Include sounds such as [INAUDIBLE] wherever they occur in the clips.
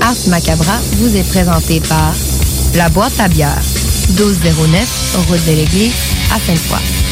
Ars Macabra vous est présenté par La Boîte à bière, 1209, route de l'Église, à Sainte-Foy.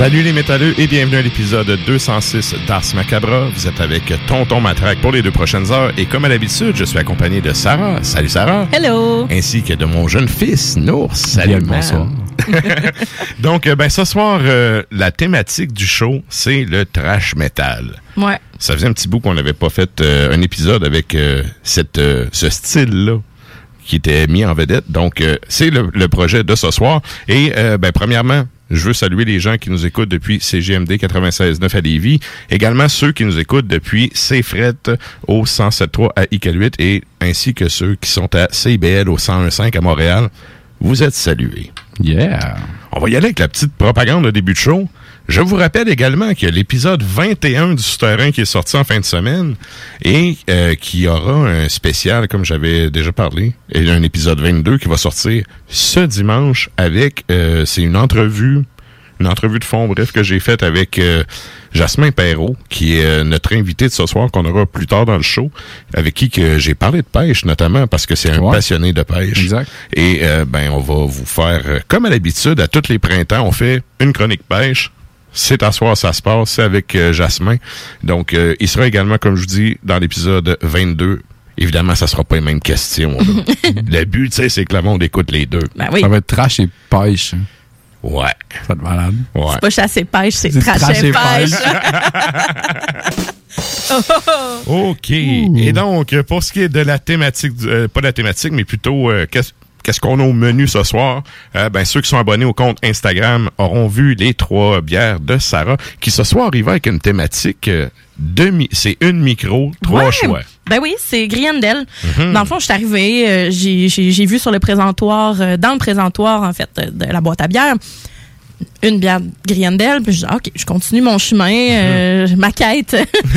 Salut les métalleux et bienvenue à l'épisode 206 d'Ars Macabra. Vous êtes avec Tonton Matraque pour les deux prochaines heures et comme à l'habitude, je suis accompagné de Sarah. Salut Sarah. Hello! Ainsi que de mon jeune fils, Nours. Salut, Bien, bonsoir. [LAUGHS] Donc, euh, ben, ce soir, euh, la thématique du show, c'est le trash metal. Ouais. Ça faisait un petit bout qu'on n'avait pas fait euh, un épisode avec euh, cette, euh, ce style-là qui était mis en vedette. Donc, euh, c'est le, le projet de ce soir. Et, euh, ben, premièrement, je veux saluer les gens qui nous écoutent depuis CGMD 96.9 à Lévis. Également ceux qui nous écoutent depuis CFRET au 107.3 à Iqaluit et ainsi que ceux qui sont à CIBL au 101.5 à Montréal. Vous êtes salués. Yeah. On va y aller avec la petite propagande de début de show. Je vous rappelle également qu'il y a l'épisode 21 du Souterrain qui est sorti en fin de semaine et euh, qui aura un spécial, comme j'avais déjà parlé, et un épisode 22 qui va sortir ce dimanche avec, euh, c'est une entrevue, une entrevue de fond, bref, que j'ai faite avec euh, Jasmin Perrault, qui est euh, notre invité de ce soir, qu'on aura plus tard dans le show, avec qui que j'ai parlé de pêche, notamment parce que c'est un passionné de pêche. Exact. Et euh, ben, on va vous faire, euh, comme à l'habitude, à tous les printemps, on fait une chronique pêche. C'est à soir, ça se passe, c'est avec euh, Jasmin. Donc, euh, il sera également, comme je vous dis, dans l'épisode 22. Évidemment, ça sera pas les mêmes questions. [LAUGHS] le but, tu sais, c'est que le monde écoute les deux. Ben oui. Ça va être trash et pêche. hein. Ouais. Ça va être malade. Ouais. C'est pas chasse et pêche, c'est trash trash et pêche. [LAUGHS] OK. Et donc, pour ce qui est de la thématique, euh, pas la thématique, mais plutôt euh, qu'est-ce qu'on a au menu ce soir, euh, ben, ceux qui sont abonnés au compte Instagram auront vu les trois bières de Sarah, qui ce soir arrivent avec une thématique euh, c'est une micro, trois Ouais. choix. Ben oui, c'est Griendel. Mhm. Dans le fond, je suis arrivée, euh, j'ai- vu sur le présentoir, euh, dans le présentoir, en fait, de la boîte à bière, une bière Griendel. Puis je dis, ah, OK, je continue mon chemin, euh, ma quête. [LAUGHS] [LAUGHS]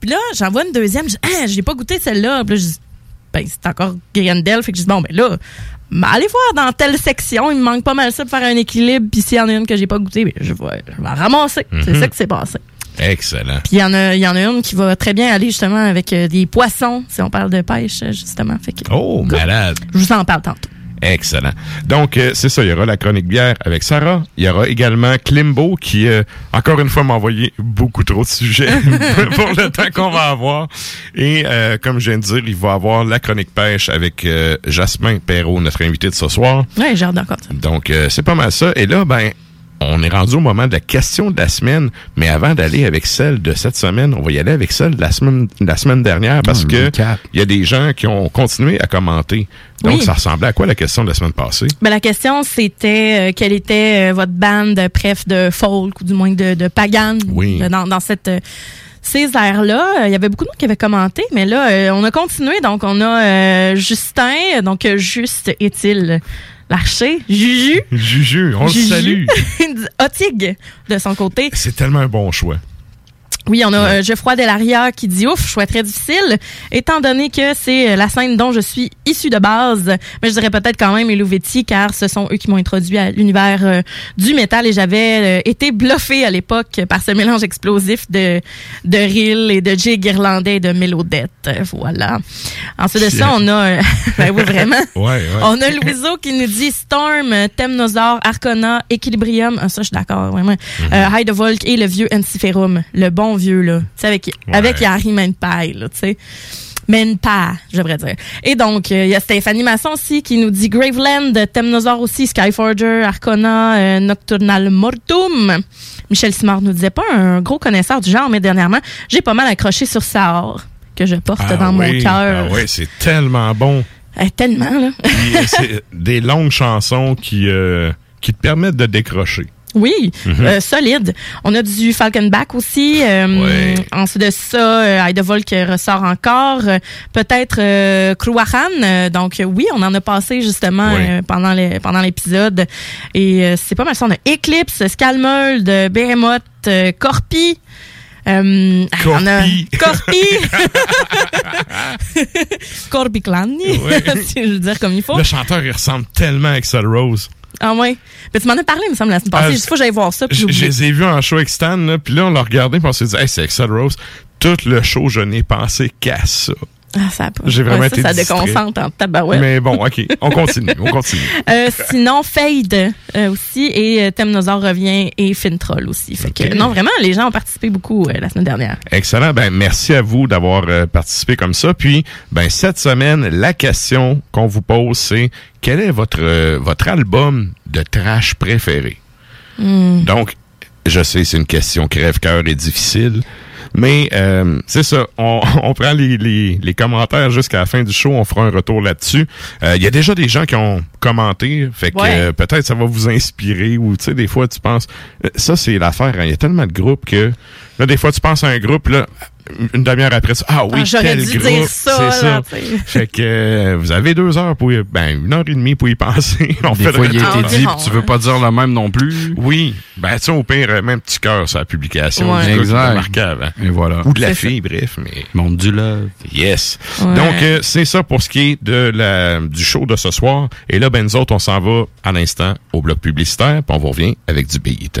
puis là, [LAUGHS] j'en vois une deuxième. Je dis, ah, pas goûté celle-là. Puis là, je dis, ben, c'est encore Griendel. Fait que je dis, bon, ben là, allez voir dans telle section, il me manque pas mal ça pour faire un équilibre. Puis s'il y en a une que j'ai pas goûté, ben, je vais, je vais la ramasser. C'est Mhm. ça qui s'est passé. Excellent. Puis il y en a, y en a une qui va très bien aller justement avec euh, des poissons, si on parle de pêche, justement. Fait que, Oh, malade. je vous en parle tantôt. Excellent. Donc, euh, c'est ça, il y aura la chronique bière avec Sarah. Il y aura également Klimbo qui, euh, encore une fois, m'a envoyé beaucoup trop de sujets [LAUGHS] [LAUGHS] pour le temps qu'on va avoir. Et euh, comme je viens de dire, il va avoir la chronique pêche avec euh, Jasmin Perrault, notre invité de ce soir. Ouais, j'ai hâte d'entendre ça. Donc, euh, c'est pas mal ça. Et là, ben, on est rendu au moment de la question de la semaine. Mais avant d'aller avec celle de cette semaine, on va y aller avec celle de la semaine, de la semaine dernière parce Hmm, que il y a des gens qui ont continué à commenter. Donc, Oui. ça ressemblait à quoi la question de la semaine passée? Ben, la question, c'était euh, quelle était euh, votre bande, bref, de folk ou du moins de, de pagan Oui. euh, dans, dans cette, euh, ces airs-là. Euh, Il y avait beaucoup de monde qui avait commenté, mais là, euh, on a continué. Donc, on a euh, Justin, donc Juste est-il l'archer? Juju? Juju, on le salue. [LAUGHS] Otig, de son côté. C'est tellement un bon choix. Oui, on a euh, Geoffroy Delaria qui dit ouf, choix très difficile, étant donné que c'est euh, la scène dont je suis issu de base. Mais je dirais peut-être quand même Elouvetti, car ce sont eux qui m'ont introduit à l'univers euh, du métal et j'avais euh, été bluffé à l'époque par ce mélange explosif de de rill et de jig irlandais et de mélodette. Voilà. Ensuite de ça, on a [LAUGHS] ben oui vraiment. [LAUGHS] Ouais, ouais. On a Louiseau qui nous dit Storm, Temnosaur, Arcana, Equilibrium. Ah, ça, je suis d'accord, vraiment. Euh, High de Volk et le vieux Enciferum. Le bon vieux, là. Tu sais, avec, Ouais. avec Manpie, là, tu sais. Je devrais dire. Et donc, euh, il y a Stéphanie Masson aussi qui nous dit Graveland, Temnosaur aussi, Skyforger, Arcana, euh, Nocturnal Mortum. Michel Simard nous disait pas un gros connaisseur du genre, mais dernièrement, j'ai pas mal accroché sur Sahar que je porte Ah dans oui, mon cœur. Ah oui, c'est tellement bon. Euh, tellement, là. Euh, c'est [LAUGHS] des longues chansons qui, qui te permettent de décrocher. Oui, Mhm. euh, solide. On a du Falconback aussi. Euh. Ensuite de ça, euh, Heidevolk ressort encore. Euh, Peut-être euh, Crouahan. Euh, donc oui, on en a passé justement euh, pendant les, pendant l'épisode. Et euh, c'est pas mal ça. On a Eclipse, Scalmold, Behemoth, euh, Corpi. Euh, on a- Corpi. [LAUGHS] Corpi. [LAUGHS] [LAUGHS] Si je veux dire comme il faut. Le chanteur, il ressemble tellement à Axel Rose. Ah ouais. Mais tu m'en as parlé, il me semble, la semaine passée. Ah, Juste faut que j'aille voir ça. Je les ai vus en show avec Stan, là, puis là, on l'a regardé, puis on s'est dit, hey, c'est Axel Rose. Tout le show, je n'ai pensé qu'à ça. Ah, ça. J'ai vraiment Ouais, été ça, déconcentre en tabarouette. Mais bon, [LAUGHS] OK, on continue, on continue. Euh, sinon, Fade euh, aussi, et euh, Temnosaur revient, et Fintroll aussi. Fait que, non, vraiment, les gens ont participé beaucoup euh, la semaine dernière. Excellent. Ben, merci à vous d'avoir participé comme ça. Puis, ben, cette semaine, la question qu'on vous pose, c'est quel est votre, votre album de trash préféré? Donc, je sais, c'est une question crève-cœur et difficile. Mais euh, c'est ça, on, [LAUGHS] on prend les, les, les commentaires jusqu'à la fin du show, on fera un retour là-dessus. Euh, Il y a déjà des gens qui ont commenté, fait que Ouais. euh, peut-être ça va vous inspirer ou tu sais des fois tu penses euh, ça c'est l'affaire, hein, il y a tellement de groupes que là des fois tu penses à un groupe là une demi-heure après ça, ah oui Ah, tel dû groupe, dire ça, c'est ça. [LAUGHS] Fait que euh, vous avez deux heures pour y- ben une heure et demie pour y penser. [LAUGHS] on Des fait fois, il a été dit, tu veux pas dire le même non plus. Oui, ben tu sais au pire euh, même petit cœur sur la publication, Ouais. du Exact. avant. Et voilà. Ou de la C'est ça. fille, bref, mais Monde du love. yes. Ouais. Donc euh, c'est ça pour ce qui est de la du show de ce soir. Et là, ben nous autres, on s'en va à l'instant au bloc publicitaire, puis on vous revient avec du beat.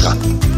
Yeah.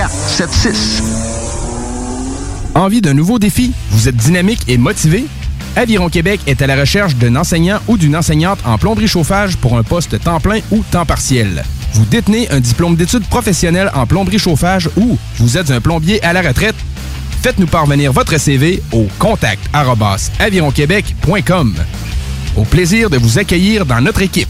681 4476. Envie d'un nouveau défi? Vous êtes dynamique et motivé? Aviron Québec est à la recherche d'un enseignant ou d'une enseignante en plomberie chauffage pour un poste temps plein ou temps partiel. vous détenez un diplôme d'études professionnelles en plomberie chauffage ou vous êtes un plombier à la retraite, faites-nous parvenir votre CV au contact avironquebec.com. Au plaisir de vous accueillir dans notre équipe.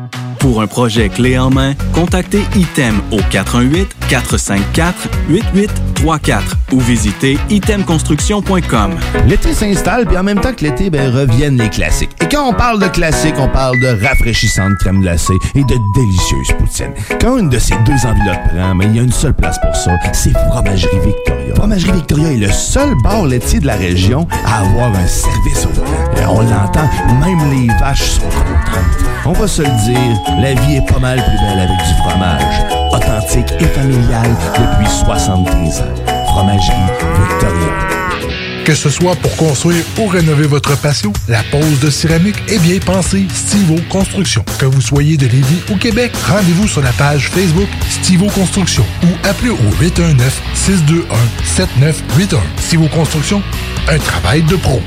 Pour un projet clé en main, contactez ITEM au 418-454-8834 ou visitez itemconstruction.com. L'été s'installe, puis en même temps que l'été, ben, reviennent les classiques. Et quand on parle de classiques, on parle de rafraîchissantes crème glacée et de délicieuses poutines. Quand une de ces deux enveloppes prend, mais il y a une seule place pour ça, c'est Fromagerie Victoria. Fromagerie Victoria est le seul bar laitier de la région à avoir un service au volant. Et on l'entend, même les vaches sont contentes. On va se le dire, la vie est pas mal plus belle avec du fromage. Authentique et familial depuis 73 ans. Fromagerie Victoria. Que ce soit pour construire ou rénover votre patio, la pose de céramique est bien pensée Stivo Construction. Que vous soyez de Lévis ou Québec, rendez-vous sur la page Facebook Stivo Construction ou appelez au 819-621-7981. Stivo Construction, un travail de pro.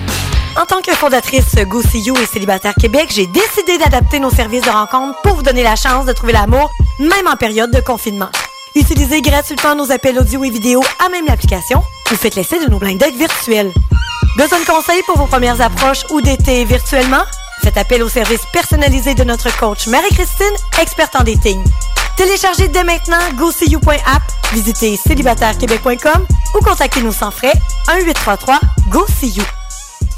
En tant que fondatrice Go See You et Célibataire Québec, j'ai décidé d'adapter nos services de rencontre pour vous donner la chance de trouver l'amour, même en période de confinement. Utilisez gratuitement nos appels audio et vidéo à même l'application ou faites l'essai de nos blind dates virtuels. Besoin de conseils pour vos premières approches ou d'été virtuellement? Faites appel au service personnalisé de notre coach Marie-Christine, experte en dating. Téléchargez dès maintenant GoSeeYou.app, visitez célibatairequebec.com ou contactez-nous sans frais 1-833-GO-SEE-YOU.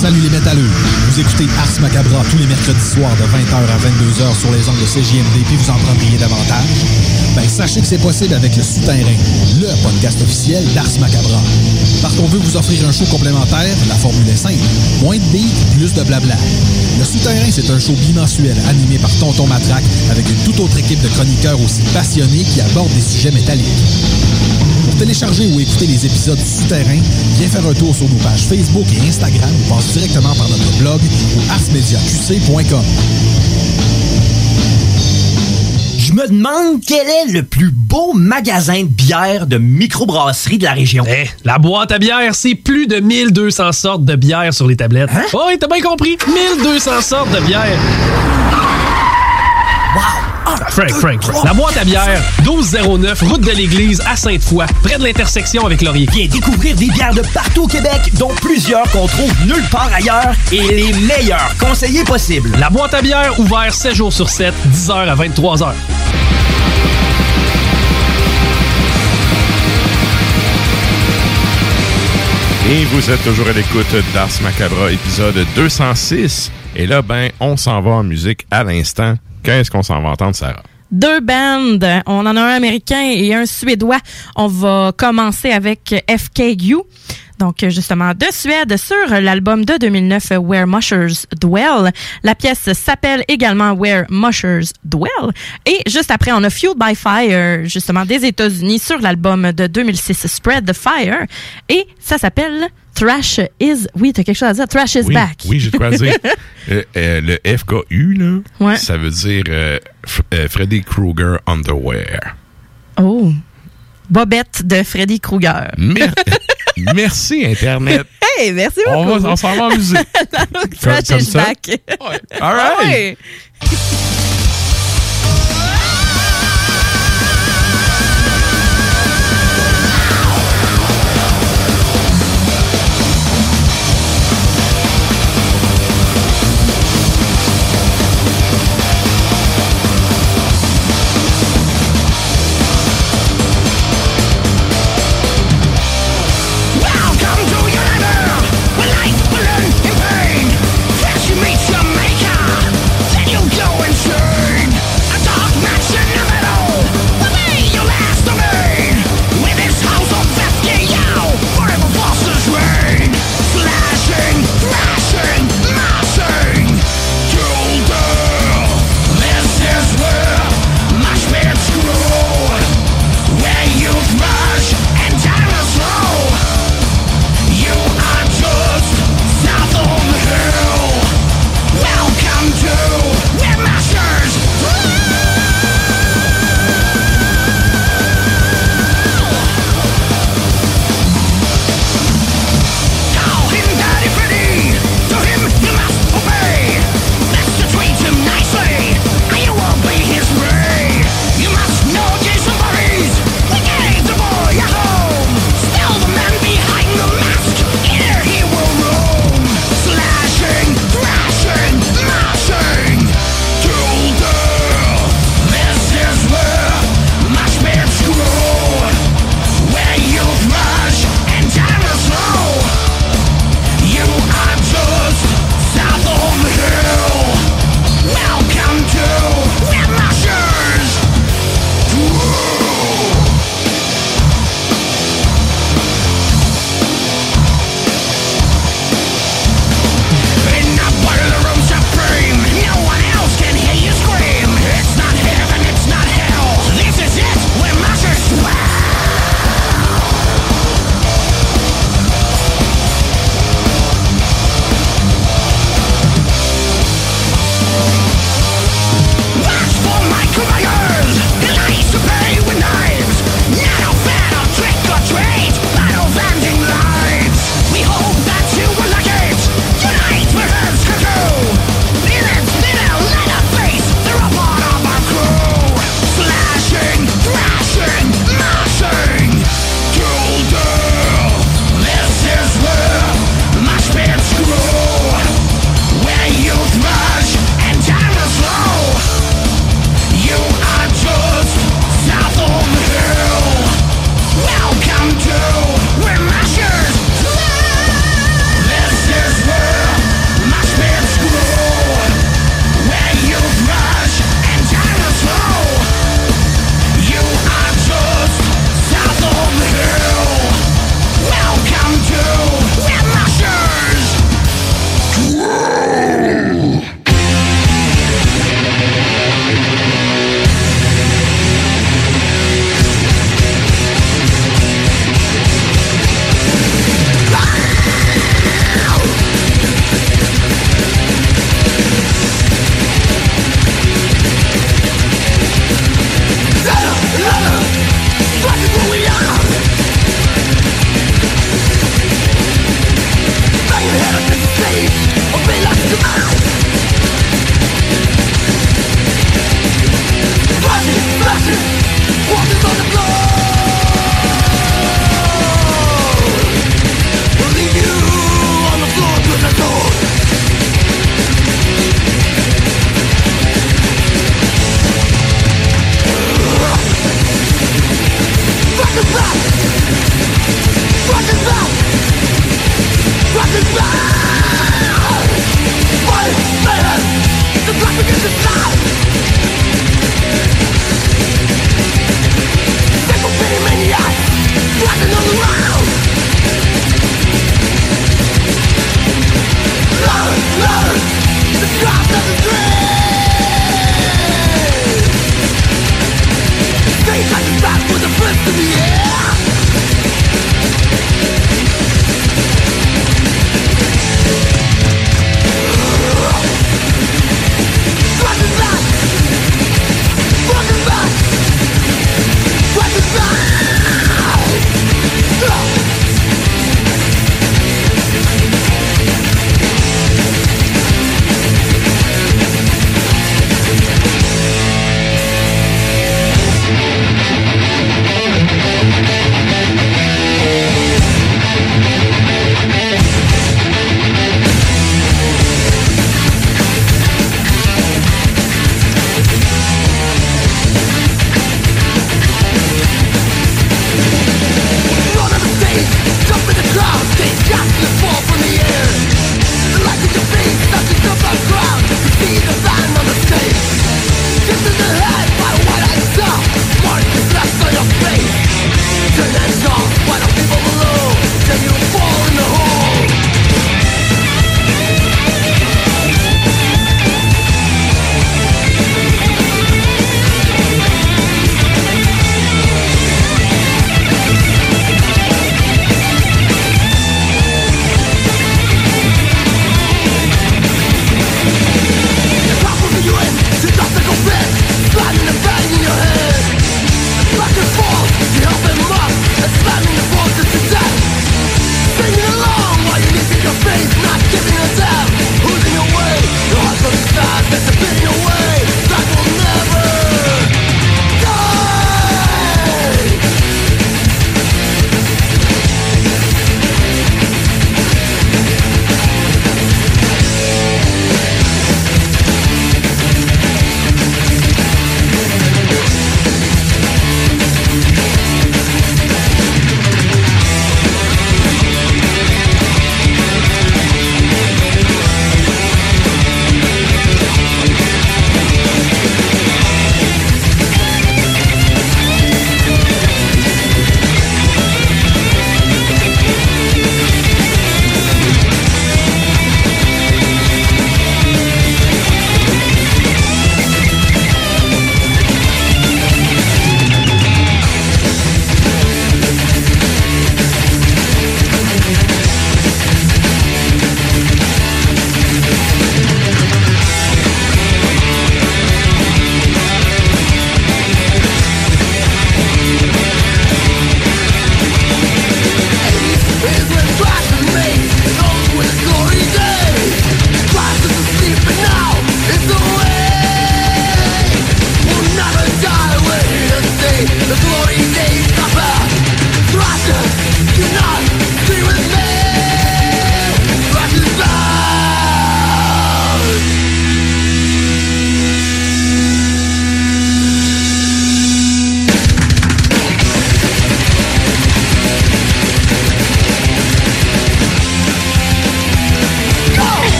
Salut les métalleux. Vous écoutez Ars Macabra tous les mercredis soirs de 20h à 22h sur les ondes de CJMD puis vous en prendriez davantage? Ben, sachez que c'est possible avec le Souterrain, le podcast officiel d'Ars Macabra. Parce qu'on veut vous offrir un show complémentaire, la formule est simple. Moins de beats, plus de blabla. Le Souterrain, c'est un show bimensuel animé par Tonton Matraque avec une toute autre équipe de chroniqueurs aussi passionnés qui abordent des sujets métalliques. Télécharger ou écouter les épisodes du Souterrain, viens faire un tour sur nos pages Facebook et Instagram ou passe directement par notre blog au arsmediaqc.com. Je me demande quel est le plus beau magasin de bière de microbrasserie de la région. Eh, la boîte à bière, c'est plus de 1200 sortes de bière sur les tablettes. Hein? Oh, oui, t'as bien compris. 1200 sortes de bière. Wow! Frank, Frank, Frank. La boîte à bière, 1209, route de l'église à Sainte-Foy, près de l'intersection avec Laurier. Viens découvrir des bières de partout au Québec, dont plusieurs qu'on trouve nulle part ailleurs et les meilleurs conseillers possibles. La boîte à bière, ouvert 7 jours sur 7, 10h à 23h. Et vous êtes toujours à l'écoute d'Ars Macabra, épisode 206. Et là, ben, on s'en va en musique à l'instant. Qu'est-ce qu'on s'en va entendre, Sarah? Deux bands. On en a un américain et un suédois. On va commencer avec FKU. Donc, justement, de Suède sur l'album de 2009, Where Mushers Dwell. La pièce s'appelle également Where Mushers Dwell. Et juste après, on a Fueled by Fire, justement, des États-Unis sur l'album de 2006, Spread the Fire. Et ça s'appelle Thrash is. Oui, t'as quelque chose à dire. Thrash is back. Oui, j'ai quoi dire. [LAUGHS] euh, euh, le FKU, là, ouais. ça veut dire euh, euh, Freddy Krueger Underwear. Oh. Bobette de Freddy Krueger. [LAUGHS] [LAUGHS] Merci, Internet. Hey, merci beaucoup. On va, on va en musique. Thrash is back. All right.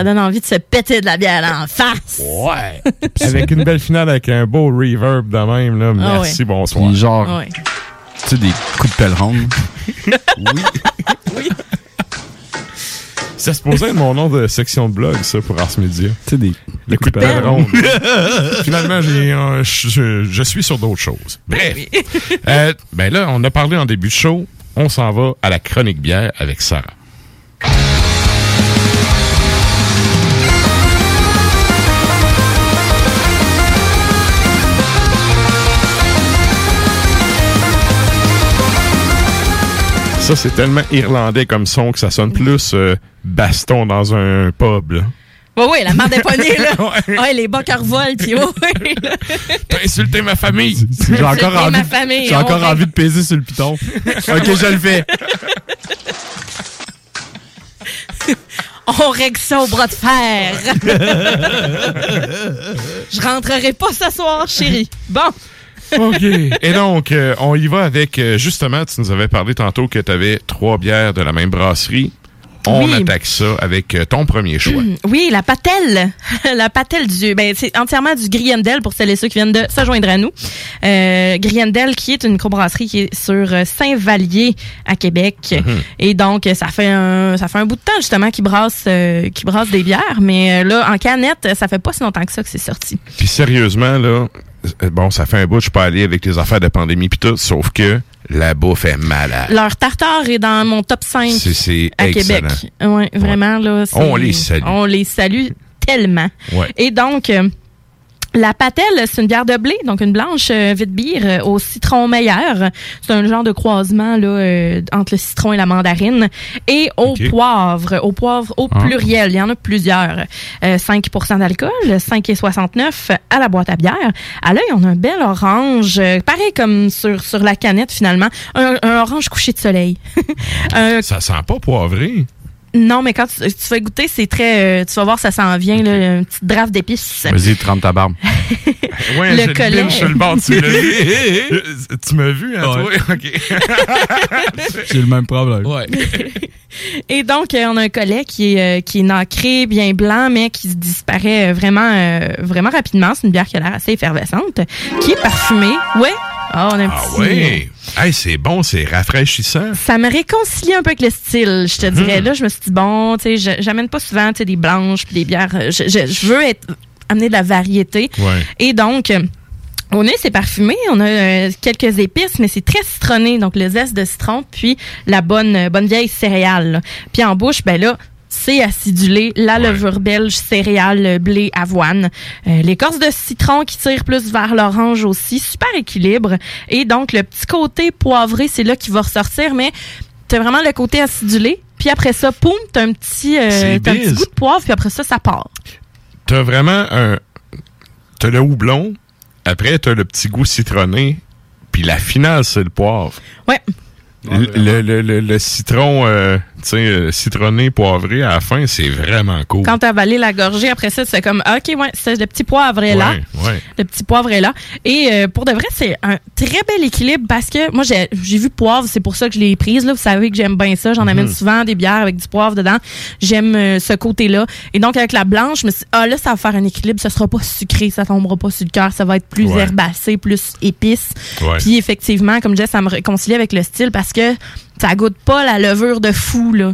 Ça donne envie de se péter de la bière en face. Ouais! avec une belle finale avec un beau reverb de même, là. Ah Merci, ouais. bonsoir. Puis genre, Ouais. tu sais, des coups de pelle ronde. Ça [LAUGHS] se posait être mon nom de section de blog, ça, pour Ars Media. Tu sais, des. Le coup de pelle ronde. Finalement, j'ai, euh, je, je- je suis sur d'autres choses. Bref. Euh, ben là, on a parlé en début de show. On s'en va à la chronique bière avec Sarah. Ça, c'est tellement irlandais comme son que ça sonne plus euh, baston dans un pub. là. Ouais, ouais, la marde est pognée, là. [LAUGHS] ouais. les bocs revolent, puis ouais, ouais, là. T'as insulté ma famille! J'ai encore envie, ma famille, j'ai encore envie de peser sur le piton. ok, je le fais. [LAUGHS] On règle ça au bras de fer. [LAUGHS] Je rentrerai pas ce soir, chérie. Bon. OK. [LAUGHS] Et donc, euh, on y va avec, euh, justement, tu nous avais parlé tantôt que tu avais trois bières de la même brasserie. On Oui. attaque ça avec euh, ton premier choix. Oui, la patelle. [LAUGHS] la patelle du. Ben, c'est entièrement du Griendel pour celles et ceux qui viennent de se joindre à nous. Euh, Griendel, qui est une microbrasserie qui est sur Saint-Vallier à Québec. Mhm. Et donc, ça fait un ça fait un bout de temps justement qu'ils brassent euh, brassent des bières. Mais là, en canette, ça fait pas si longtemps que ça que c'est sorti. Puis sérieusement, là, bon, ça fait un bout, je suis pas allé avec les affaires de pandémie puis tout, sauf que la bouffe est malade. Leur tartare est dans mon top 5 C'est- c'est à excellent. Québec. Ouais, vraiment là. c'est- On les salue. On les salue tellement. Ouais. Et donc. euh, La patelle, c'est une bière de blé, donc une blanche euh, vite bière euh, au citron meilleur. C'est un genre de croisement là euh, entre le citron et la mandarine. Et au poivre, au poivre au Ah. pluriel, il y en a plusieurs. Euh, 5% d'alcool, 5,69 à la boîte à bière. À l'œil, on a un bel orange, euh, pareil comme sur, sur la canette finalement, un, un orange couché de soleil. [LAUGHS] Ça sent pas poivré. Non, mais quand tu, tu fais goûter, c'est très... euh, tu vas voir, ça s'en vient, là, une petite draft d'épices. Vas-y, trempe ta barbe. [LAUGHS] Ouais, Le collet. sur le bord. Tu l'as [LAUGHS] tu m'as vu, hein, Ouais. toi? OK. [LAUGHS] J'ai le même problème. Ouais. Et donc, euh, on a un collet qui est, euh, qui est nacré, bien blanc, mais qui se disparaît vraiment, euh, vraiment rapidement. C'est une bière qui a l'air assez effervescente, qui est parfumée. Ouais. Ah, on a un Ah petit... oui. Hey, c'est bon, c'est rafraîchissant. Ça me réconcilie un peu avec le style, je te dirais. Mhm. Là, je me suis dit, bon, tu sais, j'amène pas souvent des blanches puis des bières. Je, je- je veux être, amener de la variété. Ouais. Et donc, au nez, c'est parfumé. On a euh, quelques épices, mais c'est très citronné. Donc, le zeste de citron, puis la bonne, euh, bonne vieille céréale. là. Puis en bouche, ben là, c'est acidulé, la levure belge, céréales, blé, avoine. Euh, L'écorce de citron qui tire plus vers l'orange aussi. Super équilibre. Et donc, le petit côté poivré, c'est là qui va ressortir, mais t'as vraiment le côté acidulé. Puis après ça, poum, t'as un petit, euh, t'as un petit goût de poivre, puis après ça, ça part. T'as vraiment un. T'as le houblon, après t'as le petit goût citronné, puis la finale, c'est le poivre. Ouais. Le, le, le- le- le citron, euh, sais, euh, citronné, poivré, à la fin, c'est vraiment cool. Quand t'as avalé la gorgée, après ça, c'est comme, OK, ouais, c'est le petit poivre est là. Ouais, ouais. Le petit poivre est là. Et euh, pour de vrai, c'est un très bel équilibre parce que moi, j'ai vu poivre, c'est pour ça que je l'ai prise. Là. Vous savez que j'aime bien ça. J'en amène Mhm. souvent des bières avec du poivre dedans. J'aime euh, ce côté-là. Et donc, avec la blanche, je me suis dit, ah là, ça va faire un équilibre. Ça sera pas sucré, ça tombera pas sur le cœur. Ça va être plus Ouais. herbacé, plus épice. Puis effectivement, comme je disais, ça me réconcilie avec le style parce que ça goûte pas la levure de fou, là.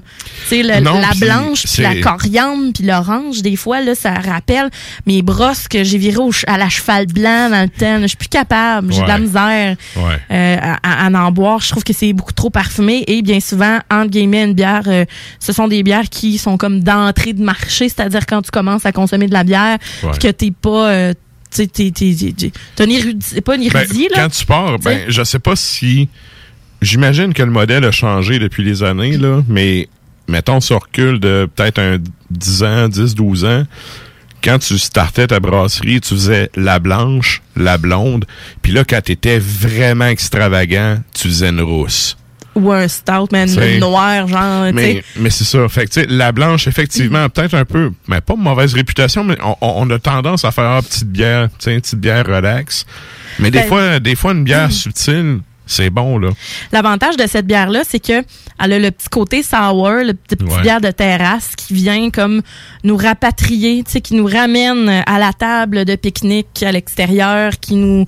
Tu sais, la blanche, puis la coriandre, puis l'orange, des fois, là, ça rappelle mes brosses que j'ai virées à la cheval blanc dans le temps. Je suis plus capable, j'ai de la misère Ouais. euh, à, en boire. Je trouve que c'est beaucoup trop parfumé et bien souvent, entre guillemets, une bière, euh, ce sont des bières qui sont comme d'entrée de marché, c'est-à-dire quand tu commences à consommer de la bière, Ouais. que t'es pas... euh, t'es- un érudit, pas un Ben, érudit, là. Quand tu pars, ben, je sais pas si. J'imagine que le modèle a changé depuis les années, là, mais mettons, ça recule de peut-être un 10 ans, 10, 12 ans. Quand tu startais ta brasserie, tu faisais la blanche, la blonde, puis là, quand t'étais vraiment extravagant, tu faisais une rousse. Ou un stout, mais T'sais. une noire, genre, Mais, mais c'est ça. Fait que, tu sais, la blanche, effectivement, peut-être un peu, mais pas mauvaise réputation, mais on, a tendance à faire ah, petite bière, tu sais, une petite bière relax. Mais des Ben- fois, des fois, une bière subtile, c'est bon, là. L'avantage de cette bière-là, c'est que elle a le petit côté sour, le petit, petite Ouais. bière de terrasse qui vient comme nous rapatrier, tu sais, qui nous ramène à la table de pique-nique à l'extérieur, qui nous,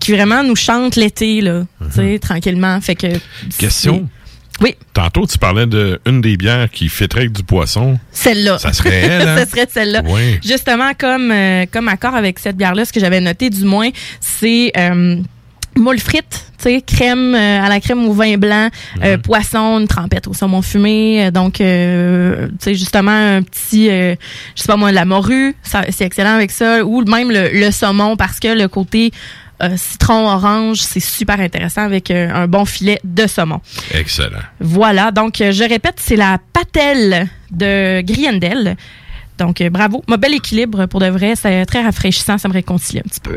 qui vraiment nous chante l'été, là, tu sais, tranquillement. Fait que. Question? Oui. Tantôt, tu parlais de une des bières qui fêterait avec du poisson. Celle-là. Ça serait elle, [LAUGHS] hein? Ça serait celle-là. Oui. Justement, comme, euh, comme accord avec cette bière-là, ce que j'avais noté du moins, c'est euh, moule frite, tu sais, crème euh, à la crème au vin blanc, euh, poisson, une trempette au saumon fumé. euh, donc, euh, tu sais, justement, un petit, euh, je sais pas moi, la morue, c'est excellent avec ça. Ou même le, le saumon, parce que le côté euh, citron-orange, c'est super intéressant avec euh, un bon filet de saumon. Excellent. Voilà, donc euh, je répète, c'est la patelle de Griendel. Donc euh, bravo, mon bel équilibre pour de vrai, c'est très rafraîchissant, ça me réconcilie un petit peu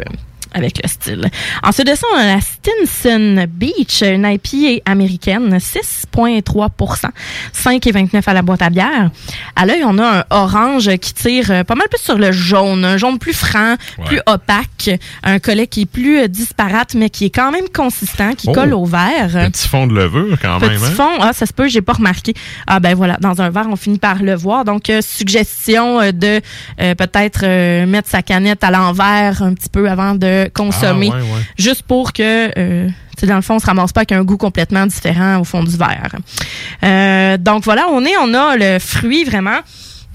avec le style. Ensuite de ça, on a la Stinson Beach, une IPA américaine, 6,3% 5,29 à la boîte à bière. À l'œil, on a un orange qui tire euh, pas mal plus sur le jaune, un jaune plus franc, plus opaque, un collet qui est plus euh, disparate, mais qui est quand même consistant, qui Oh. colle au verre. Petit fond de levure, quand Petit même. hein? fond, ah, ça se peut, j'ai pas remarqué. Ah ben voilà, dans un verre, on finit par le voir. Donc, euh, suggestion de euh, peut-être euh, mettre sa canette à l'envers un petit peu avant de consommer. Ah, ouais, ouais. Juste pour que, euh, dans le fond, on se ramasse pas avec un goût complètement différent au fond du verre. Euh, donc voilà, on est, on a le fruit vraiment.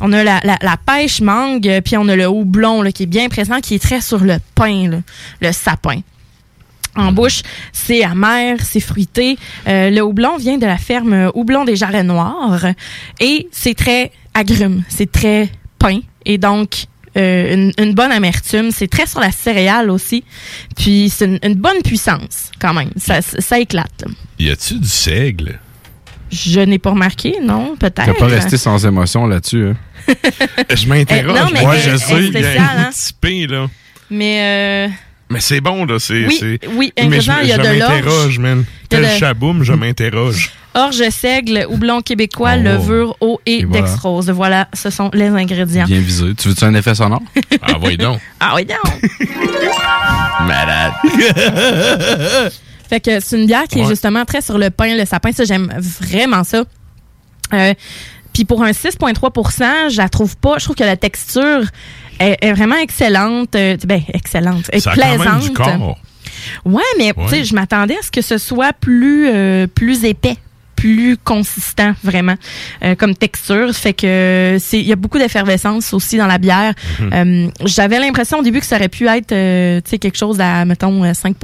On a la, la, la pêche mangue, puis on a le houblon là, qui est bien présent, qui est très sur le pain, là, le sapin. En bouche, c'est amer, c'est fruité. Euh, le houblon vient de la ferme Houblon des Jarrets Noirs et c'est très agrume, c'est très pain. Et donc, euh, une, une bonne amertume. C'est très sur la céréale aussi. Puis c'est une, une bonne puissance quand même. Ça, ça éclate. Y a-tu du seigle? Je n'ai pas remarqué, non, peut-être. T'as pas resté sans émotion là-dessus. Hein? [LAUGHS] Je m'interroge. Mais Moi, elle- je sais, il y a spéciale, un hein. là. Mais euh, Mais c'est bon, là. C'est, Oui, oui, Mais je, il y a je de l'orge. m'interroge, man. Tel de- chaboum, je m'interroge. Orge, seigle, houblon québécois, Oh. levure, eau et, Et voilà. dextrose. Voilà, ce sont les ingrédients. Bien visé. Tu veux-tu un effet sonore? [LAUGHS] ah, voyons donc. Ah oui, non. [LAUGHS] Malade. [LAUGHS] Fait que c'est une bière qui est justement très sur le pain, le sapin. Ça, j'aime vraiment ça. Euh, Puis pour un 6,3% je la trouve pas. Je trouve que la texture est, est vraiment excellente. Euh, ben, excellente. est Ça a quand même plaisante. du corps. Ouais, mais Ouais. tu sais, je m'attendais à ce que ce soit plus, euh, plus épais plus consistant vraiment euh, comme texture. Fait que c'est il y a beaucoup d'effervescence aussi dans la bière. Mhm. Euh, j'avais l'impression au début que ça aurait pu être euh, tu sais quelque chose à mettons euh, 5%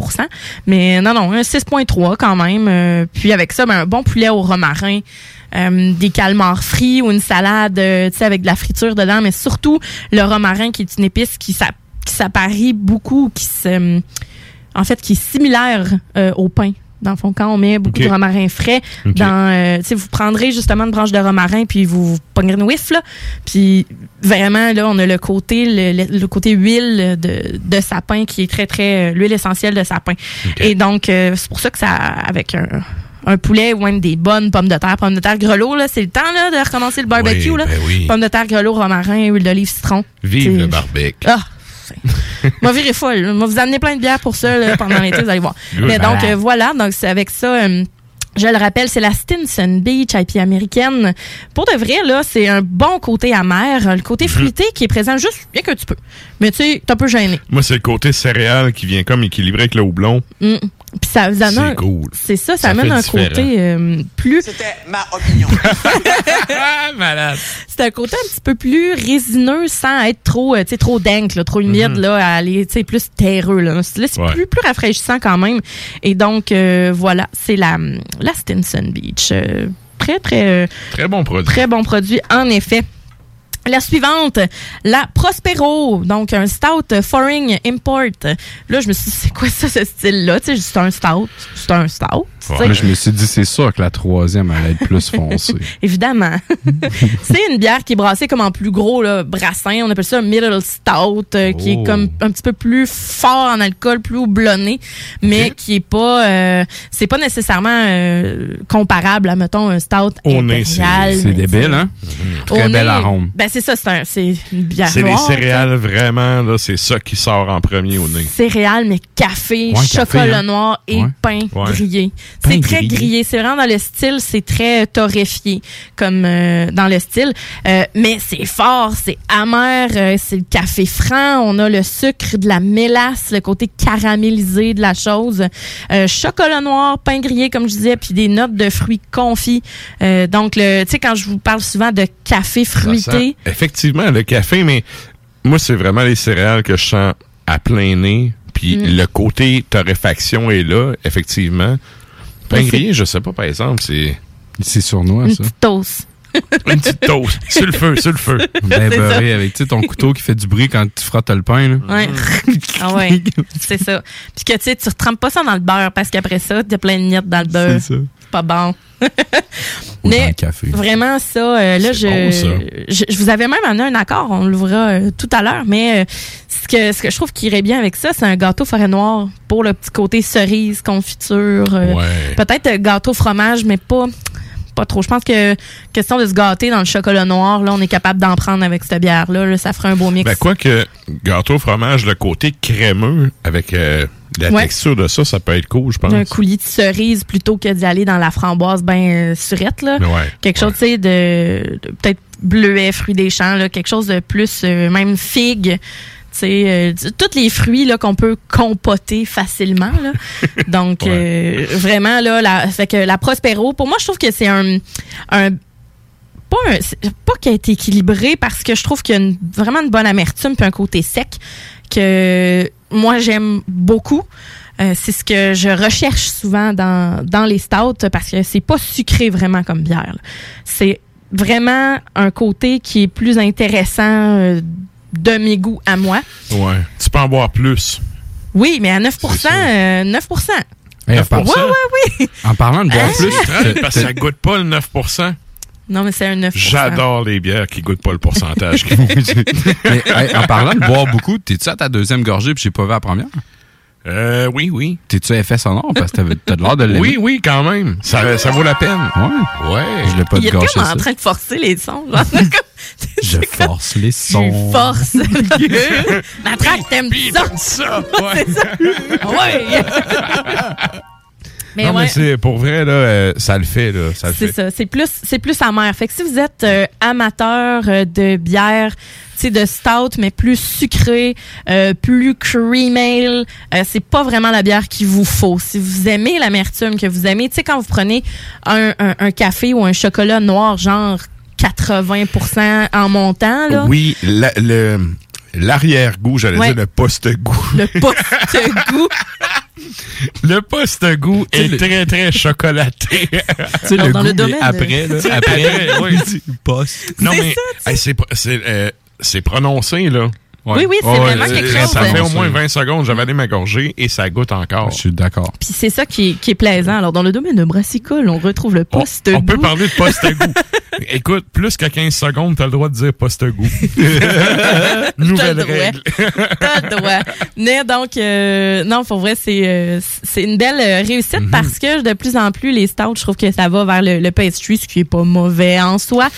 mais non non un 6.3 quand même. Puis avec ça ben, un bon poulet au romarin euh, des calmars frits ou une salade euh, tu sais avec de la friture dedans. Mais surtout le romarin qui est une épice qui qui s'apparie beaucoup qui se en fait qui est similaire euh, au pain dans le fond, quand on met beaucoup de romarin frais, dans, euh, vous prendrez justement une branche de romarin puis vous, vous pognerez une whiff là, puis vraiment là, on a le côté le, le- côté huile de, de sapin qui est très très euh, l'huile essentielle de sapin. Et donc euh, c'est pour ça que ça avec un un poulet ou même des bonnes pommes de terre, pommes de terre grelot là, c'est le temps là de recommencer le barbecue Oui, là. ben oui. Pommes de terre grelot, romarin, huile d'olive, citron. Vive le barbecue. ah, c'est- Moi, virer folle. Moi, vous amener plein de bières pour ça là, pendant l'été, vous allez voir. Good. Mais donc, Ah. euh, voilà. Donc, c'est avec ça. euh, je le rappelle, c'est la Stinson Beach IPA américaine. Pour de vrai, là, c'est un bon côté amer. Le côté fruité qui est présent juste bien que tu peux. Mais tu sais, t'es un peu gêné. Moi, c'est le côté céréal qui vient comme équilibré avec le houblon. Mm. Puis ça vous amène. C'est cool. C'est ça, ça, Ça amène un différent. côté euh, plus. C'était ma opinion. [LAUGHS] [LAUGHS] Malade. C'est un côté un petit peu plus résineux sans être trop, euh, tu sais, trop dank, là, trop humide, Mhm. là, à aller, tu sais, plus terreux, là. C'est là, c'est Ouais. plus, plus rafraîchissant quand même. Et donc, euh, voilà, c'est la, la Stinson Beach. Euh, très, très, euh, Très bon produit. très bon produit, en effet. La suivante, la Prospero, donc un stout foreign import. Là, je me suis dit, c'est quoi ça, ce style-là? Tu sais, c'est un stout. C'est un stout. je me suis dit, c'est sûr que la troisième allait être plus foncée. [LAUGHS] Évidemment. [LAUGHS] c'est une bière qui est brassée comme en plus gros là, brassin. On appelle ça un middle stout, euh, qui Oh. est comme un petit peu plus fort en alcool, plus houblonné, mais qui est pas, euh, c'est pas nécessairement euh, comparable à mettons un stout c'est- impérial. c'est débile, hein? Très nez, bel arôme. Ben c'est ça, c'est un, c'est une bière C'est les noire, céréales, vraiment, là, c'est ça qui sort en premier au nez. céréales, mais café, Ouais, chocolat café, hein. noir et Ouais. pain Ouais. grillé. Pain C'est très grillé. grillé. C'est vraiment dans le style, c'est très torréfié comme euh, dans le style. Euh, mais c'est fort, c'est amer, euh, c'est le café franc. On a le sucre, de la mélasse, le côté caramélisé de la chose. Euh, chocolat noir, pain grillé, comme je disais, puis des notes de fruits confits. Euh, donc, le, tu sais, quand je vous parle souvent de café fruité, effectivement, le café, mais moi, c'est vraiment les céréales que je sens à plein nez. Puis Mm. le côté torréfaction est là, effectivement. Pain grillé, je sais pas, par exemple, c'est... C'est sournois, une ça. petite toast. Une petite toast. [LAUGHS] sur le feu, sur le feu. Ben C'est beurré avec ton couteau qui fait du bruit quand tu frottes le pain. Là. Ouais. Ah [LAUGHS] ouais, c'est ça. Puis que tu sais, tu retrempes pas ça dans le beurre parce qu'après ça, t'as plein de miettes dans le beurre. C'est ça. C'est pas bon. [LAUGHS] Ou dans Mais le café. vraiment ça, euh, là, je, bon, ça. je, je vous avais même amené un accord, on l'ouvrira euh, tout à l'heure, mais euh, ce que ce que je trouve qui irait bien avec ça, c'est un gâteau forêt noire pour le petit côté cerise, confiture, euh, Ouais. peut-être gâteau fromage, mais pas pas trop. Je pense que question de se gâter dans le chocolat noir, là, on est capable d'en prendre avec cette bière là, là, ça ferait un beau mix. Ben, quoi que gâteau fromage, le côté crémeux avec euh, la Ouais. texture de ça, ça peut être cool, je pense. un coulis de cerise plutôt que d'y aller dans la framboise ben euh, surette là. Ouais, quelque chose tu sais de, de peut-être bleuet, fruits des champs là, quelque chose de plus euh, même figue. Euh, tous les fruits là qu'on peut compoter facilement là. [LAUGHS] Donc euh, vraiment là la fait que la Prospero pour moi je trouve que c'est un un pas un- pas qu'elle est équilibrée parce que je trouve qu'il y a une- vraiment une bonne amertume puis un côté sec que moi j'aime beaucoup. Euh, c'est ce que je recherche souvent dans, dans les stouts parce que c'est pas sucré vraiment comme bière. C'est vraiment un côté qui est plus intéressant euh, de mes goûts à moi. Ouais. Tu peux en boire plus. Oui, mais à 9% euh, 9 Hey, en, par- Ouais, ouais, oui. en parlant de boire Hein? plus, Parce que ça goûte pas le 9% Non, mais c'est un 9 J'adore les bières qui goûtent pas le pourcentage. [LAUGHS] Mais, hey, en parlant de boire beaucoup, t'es-tu à ta deuxième gorgée puis j'ai pas vu la première? Euh, oui, oui. T'es-tu effet sonore? Parce que t'as de l'air de l'aimer? Oui, oui, quand même. Ça, ça vaut la peine. Ouais. Ouais. Je l'ai pas Il est comme ça. en train de forcer les sons. genre, [LAUGHS] comme- Je force les sons. Tu forces. [LAUGHS] Ma traque, t'aimes ça? [LAUGHS] C'est ça. Ouais. Mais non, ouais. mais c'est pour vrai, là, euh, ça le fait, là. Ça C'est ça, c'est plus c'est plus amer. Fait que si vous êtes euh, amateur euh, de bière, sais de stout mais plus sucré, euh, plus cream ale, euh, c'est pas vraiment la bière qu'il vous faut. Si vous aimez l'amertume que vous aimez, tu sais quand vous prenez un, un, un café ou un chocolat noir genre 80% en montant là, Oui, la- le l'arrière-goût, j'allais Ouais. dire le poste-goût. [LAUGHS] le post-goût. Le poste-goût est très, très chocolaté. [LAUGHS] tu sais, le Dans le domaine après, là, après, oui. Poste. Non, mais hey, c'est c'est euh, c'est prononcé, là. Oui, oui, c'est vraiment quelque chose Ça de- fait au moins 20 secondes, j'avais allé ma gorgée et ça goûte encore. Je suis d'accord. Puis c'est ça qui est, qui est plaisant. Alors dans le domaine de brassicole, on retrouve le post-goût. On peut parler de poste-goût. [LAUGHS] Écoute, plus qu'à 15 secondes, t'as le droit de dire poste-goût. [LAUGHS] Nouvelle T'as le droit. règle. T'as le droit. Mais donc, euh, non, pour vrai, c'est euh, c'est une belle euh, réussite Mhm. parce que de plus en plus, les stouts, je trouve que ça va vers le, le pastry, ce qui est pas mauvais en soi.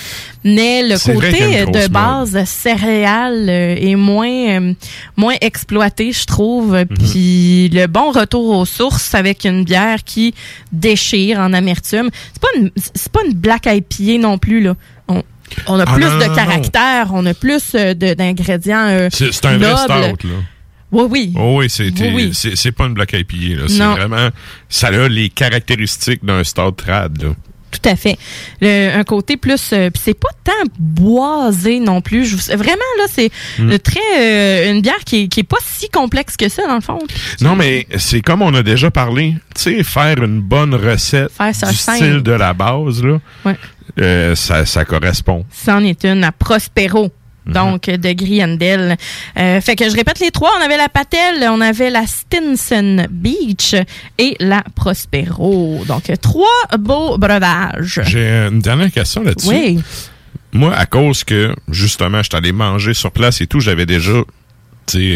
Mais le côté de base céréales euh, est moins euh, moins exploité, je trouve. Mhm. Puis le bon retour aux sources avec une bière qui déchire en amertume. C'est pas une c'est pas une black IPA non plus là. On, on a Ah, plus non, de non, non. caractère, on a plus euh, d'ingrédients euh, C'est un vrai stout, là. Oui, oui. Oh oui, c'est Oui, oui. pas une black IPA, là. C'est vraiment, ça a les caractéristiques d'un stout trad, là. Tout à fait. Le- un côté plus, euh, puis c'est pas tant boisé non plus. Je vous- vraiment là, c'est Mm. très euh, une bière qui est, qui est pas si complexe que ça dans le fond. Non, mais c'est comme on a déjà parlé, tu sais, faire une bonne recette Faire ça du simple. style de la base, là, Ouais. euh, ça, ça correspond. C'en est une à Prospero. Mhm. Donc, euh, de Griendel. Euh, fait que je répète les trois. On avait la Patel, on avait la Stinson Beach et la Prospero. Donc, trois beaux breuvages. J'ai une dernière question là-dessus. Oui. Moi, à cause que, justement, je suis allé manger sur place et tout, j'avais déjà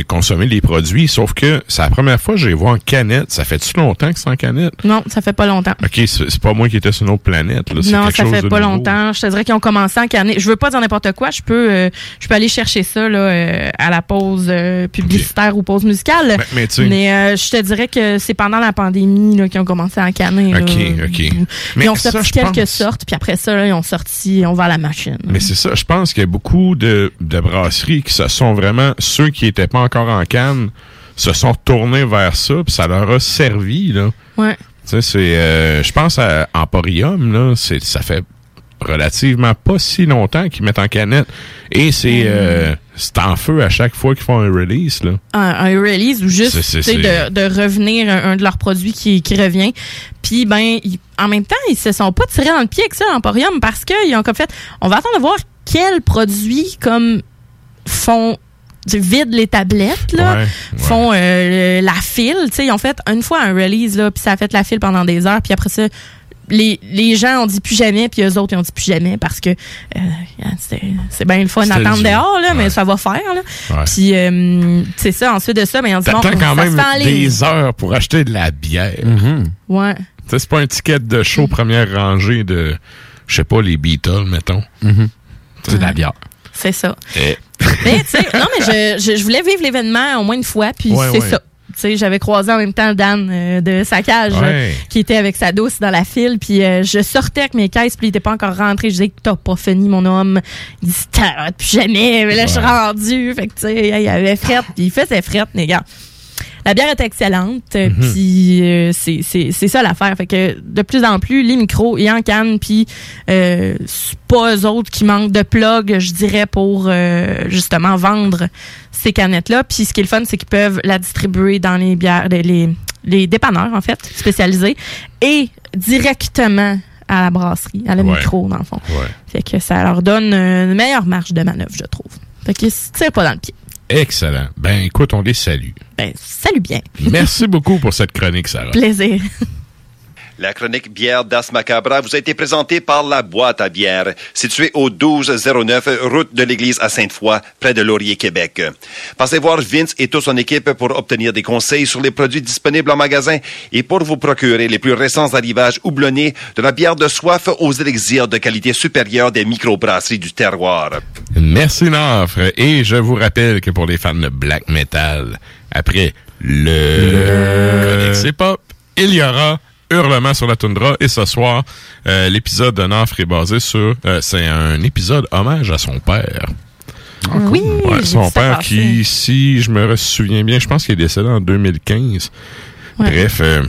consommé les produits, sauf que c'est la première fois que je les vois en canette. Ça fait-tu longtemps que c'est en canette? Non, ça fait pas longtemps. OK, c'est pas moi qui étais sur une autre planète. Là. Non, ça chose fait pas nouveau. longtemps. Je te dirais qu'ils ont commencé en canette. Je veux pas dire n'importe quoi. Je peux, euh, je peux aller chercher ça là, euh, à la pause euh, publicitaire ou pause musicale. Mais- mais Mais, je te dirais que c'est pendant la pandémie là, qu'ils ont commencé à canner. là. OK, OK. Ils Mais ont ça, sorti quelques pense- sortes, puis après ça, là, ils ont sorti On va à la machine. Mais c'est ça, je pense qu'il y a beaucoup de, de brasseries qui se sont vraiment, ceux qui étaient pas encore en canne, se sont tournés vers ça, puis ça leur a servi, là. Ouais. Tu sais, c'est, euh, je pense à Emporium, là, c'est, ça fait relativement pas si longtemps qu'ils mettent en canette. Et c'est, euh, c'est en feu à chaque fois qu'ils font un release, là. un, un release ou juste de, de revenir un, un de leurs produits qui, qui revient. Puis ben ils- en même temps, ils se sont pas tirés dans le pied avec ça l'Emporium parce qu'ils ont comme fait on va attendre de voir quels produits comme font du vide les tablettes là, Ouais, ouais. font euh, la file, tu sais, ils ont fait une fois un release là, puis ça a fait la file pendant des heures, puis après ça les, les gens ont dit plus jamais, puis eux autres, ils ont dit plus jamais parce que euh, c'est c'est bien le fun d'attendre dehors, là, mais ça va faire. Là. Ouais. Puis, euh, c'est ça, ensuite de ça, mais on dit bon, T'attends quand ça même se des heures pour acheter de la bière. Ouais. Tu sais, c'est pas un ticket de show première rangée de, je sais pas, les Beatles, mettons. C'est de la bière. C'est ça. Eh. [LAUGHS] Mais, tu sais, non, mais je, je, je voulais vivre l'événement au moins une fois, puis Ouais, c'est ouais. ça. Tu sais, j'avais croisé en même temps Dan euh, de Saccage, Ouais. euh, qui était avec sa douce dans la file, puis euh, je sortais avec mes caisses, puis il était pas encore rentré. Je disais, t'as pas fini, mon homme. Il dit, t'as plus jamais. Mais là, je suis Ouais. rendu. Fait que, tu sais, il y avait frette, puis il faisait frette, les gars. La bière est excellente, euh, Mhm. puis euh, c'est- ça l'affaire. Fait que de plus en plus, les micros, ils en canne, puis euh, c'est pas eux autres qui manquent de plug, je dirais, pour euh, justement vendre ces canettes-là. Puis ce qui est le fun, c'est qu'ils peuvent la distribuer dans les bières, les, les, les dépanneurs, en fait, spécialisés, et directement à la brasserie, à la Ouais. micro, dans le fond. Ouais. Fait que ça leur donne une meilleure marge de manœuvre, je trouve. Fait qu'ils se tirent pas dans le pied. Excellent. Ben, écoute, on les salue. Ben, salut bien. Merci beaucoup pour cette chronique, Sarah. Plaisir. La chronique bière d'As Macabra vous a été présentée par la boîte à bière, située au 1209 route de l'église à Sainte-Foy, près de Laurier, Québec. Passez voir Vince et toute son équipe pour obtenir des conseils sur les produits disponibles en magasin et pour vous procurer les plus récents arrivages houblonnés de la bière de soif aux élixirs de qualité supérieure des microbrasseries du terroir. Merci, Nafre. Et je vous rappelle que pour les fans de black metal, après le, C'est Pop, il y aura Hurlement sur la toundra. Et ce soir, euh, l'épisode de Nafre est basé sur... euh, c'est un épisode hommage à son père. Oui, Ouais, j'ai son père qui, si je me souviens bien, je pense qu'il est décédé en 2015. Ouais. Bref, euh,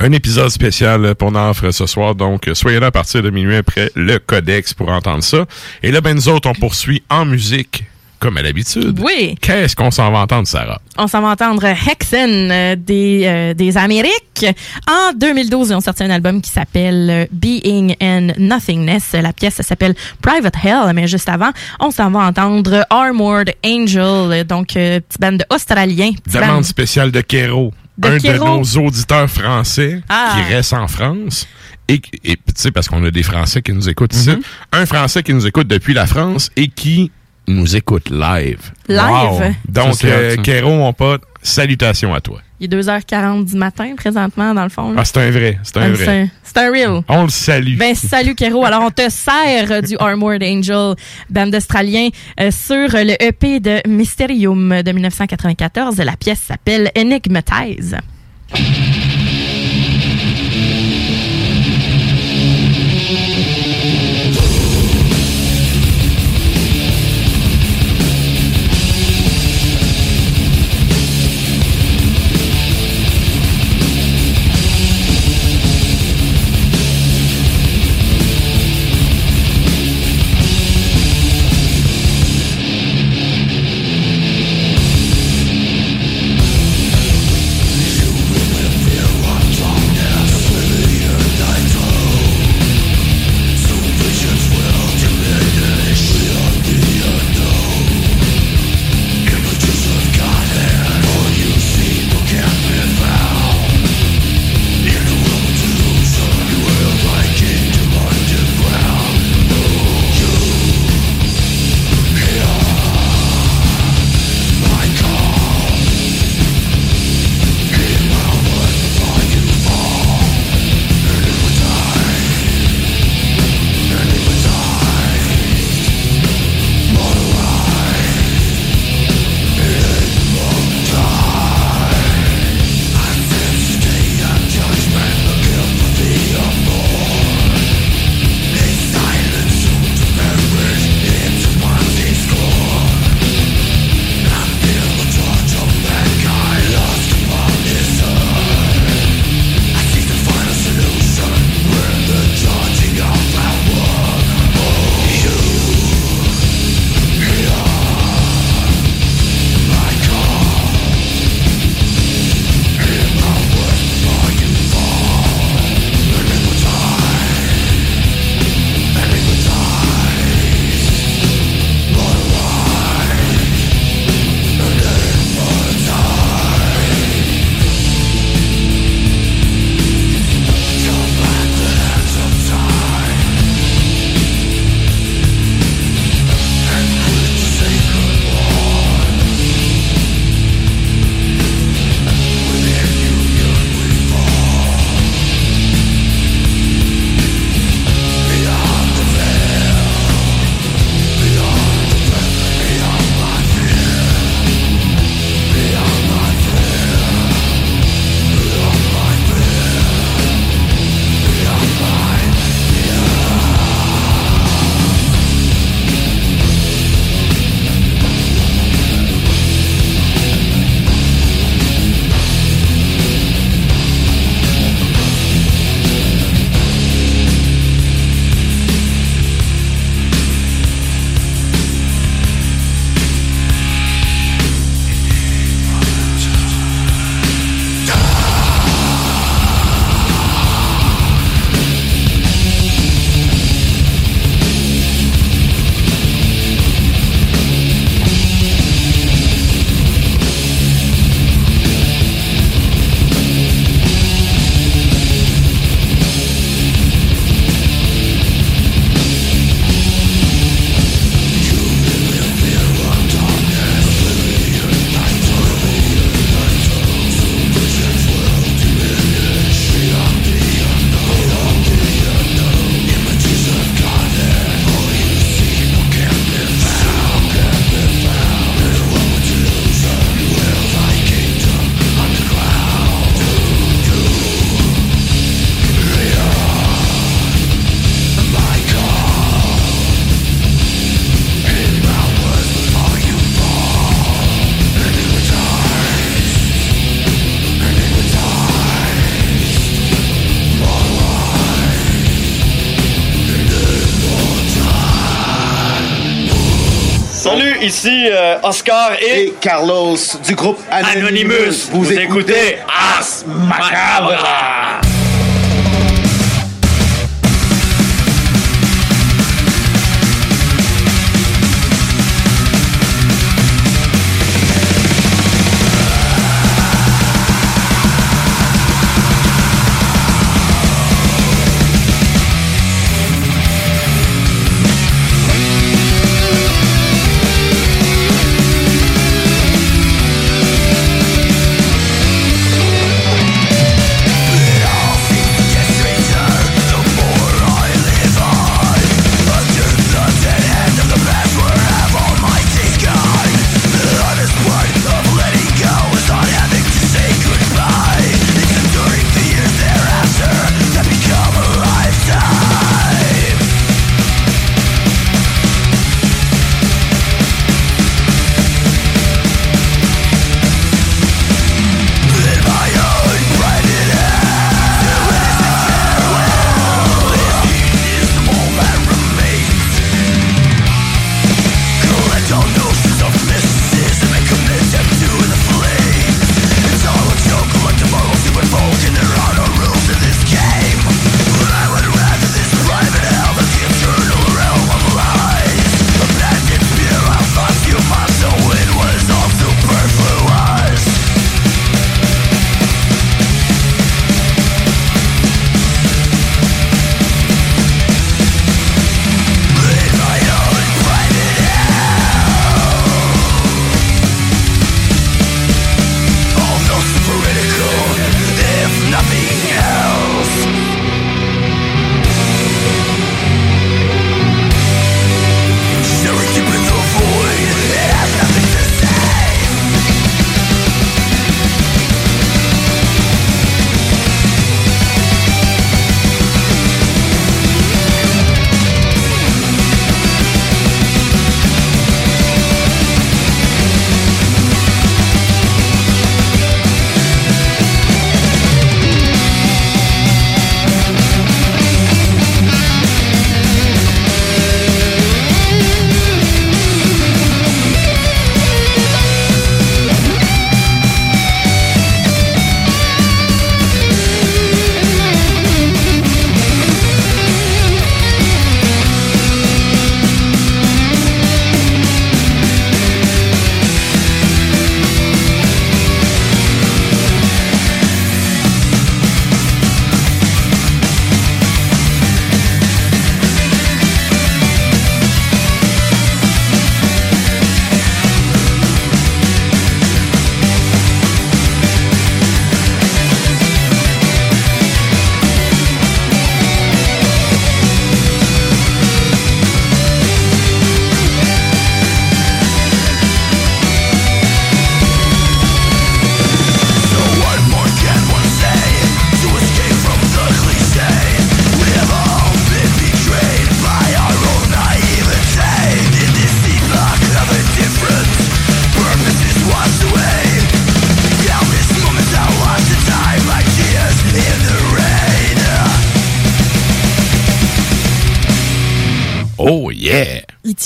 un épisode spécial pour Nafre ce soir. Donc, soyez là à partir de minuit après le Codex pour entendre ça. Et là, ben, nous autres, on poursuit en musique, comme à l'habitude. Oui. Qu'est-ce qu'on s'en va entendre, Sarah? On s'en va entendre Hexen euh, des, euh, des Amériques. En 2012, ils ont sorti un album qui s'appelle euh, Being and Nothingness. La pièce s'appelle Private Hell, mais juste avant, on s'en va entendre Armored Angel, donc euh, petite bande australien. petite Demande bande- spéciale de Kero. De un Kero. de nos auditeurs français Ah. qui reste en France. Et, et tu sais, parce qu'on a des Français qui nous écoutent ici. Mm-hmm. Un Français qui nous écoute depuis la France et qui nous écoute live. Live? Wow. Donc, Ça, euh, ça. Kero, mon pote, salutations à toi. Il est 2h40 du matin présentement, dans le fond. là. Ah, c'est un vrai. C'est un Ah, vrai. c'est- un real. On le salue. Ben, salut, Kéro. Alors, on te sert euh, du Armored Angel, band australien, euh, sur le EP de Mysterium de 1994. La pièce s'appelle Enigmatize. Ici euh, Oscar et... Carlos du groupe Anonymous. Vous, écoutez Ars Macabra.